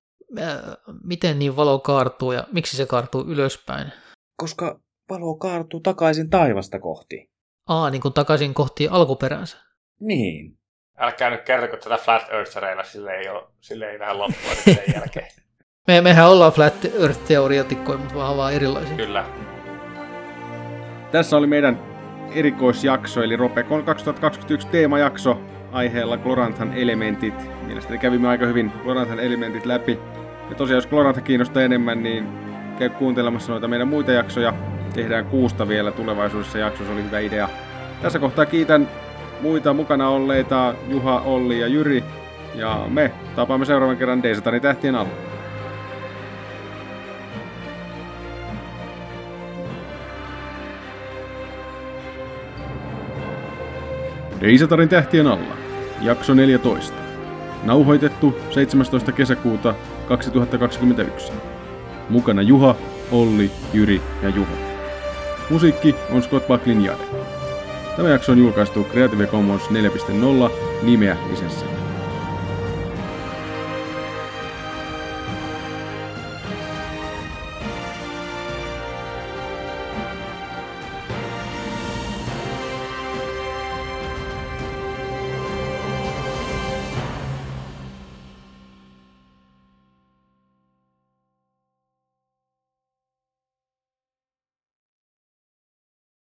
Miten niin valo kaartuu ja miksi se kaartuu ylöspäin? koska valo kaartuu takaisin taivasta kohti. Aa, niin kuin takaisin kohti alkuperänsä. Niin. Älkää nyt kertoko tätä Flat Earthereilla, sille ei, ole, sille ei vähän loppua sen jälkeen. Me, mehän ollaan Flat Earth-teoriotikkoja, mutta vähän vaan erilaisia. Kyllä. Tässä oli meidän erikoisjakso, eli Ropekon 2021 teemajakso aiheella Gloranthan elementit. Mielestäni kävimme aika hyvin Gloranthan elementit läpi. Ja tosiaan, jos Glorantha kiinnostaa enemmän, niin käy kuuntelemassa noita meidän muita jaksoja. Tehdään kuusta vielä tulevaisuudessa jaksossa, oli hyvä idea. Tässä kohtaa kiitän muita mukana olleita Juha, Olli ja Jyri. Ja me tapaamme seuraavan kerran Deisatanin tähtien alla. Deisatarin tähtien alla. Jakso 14. Nauhoitettu 17. kesäkuuta 2021. Mukana Juha, Olli, Jyri ja Juha. Musiikki on Scott Bucklin Jade. Tämä jakso on julkaistu Creative Commons 4.0 nimeä lisenssillä.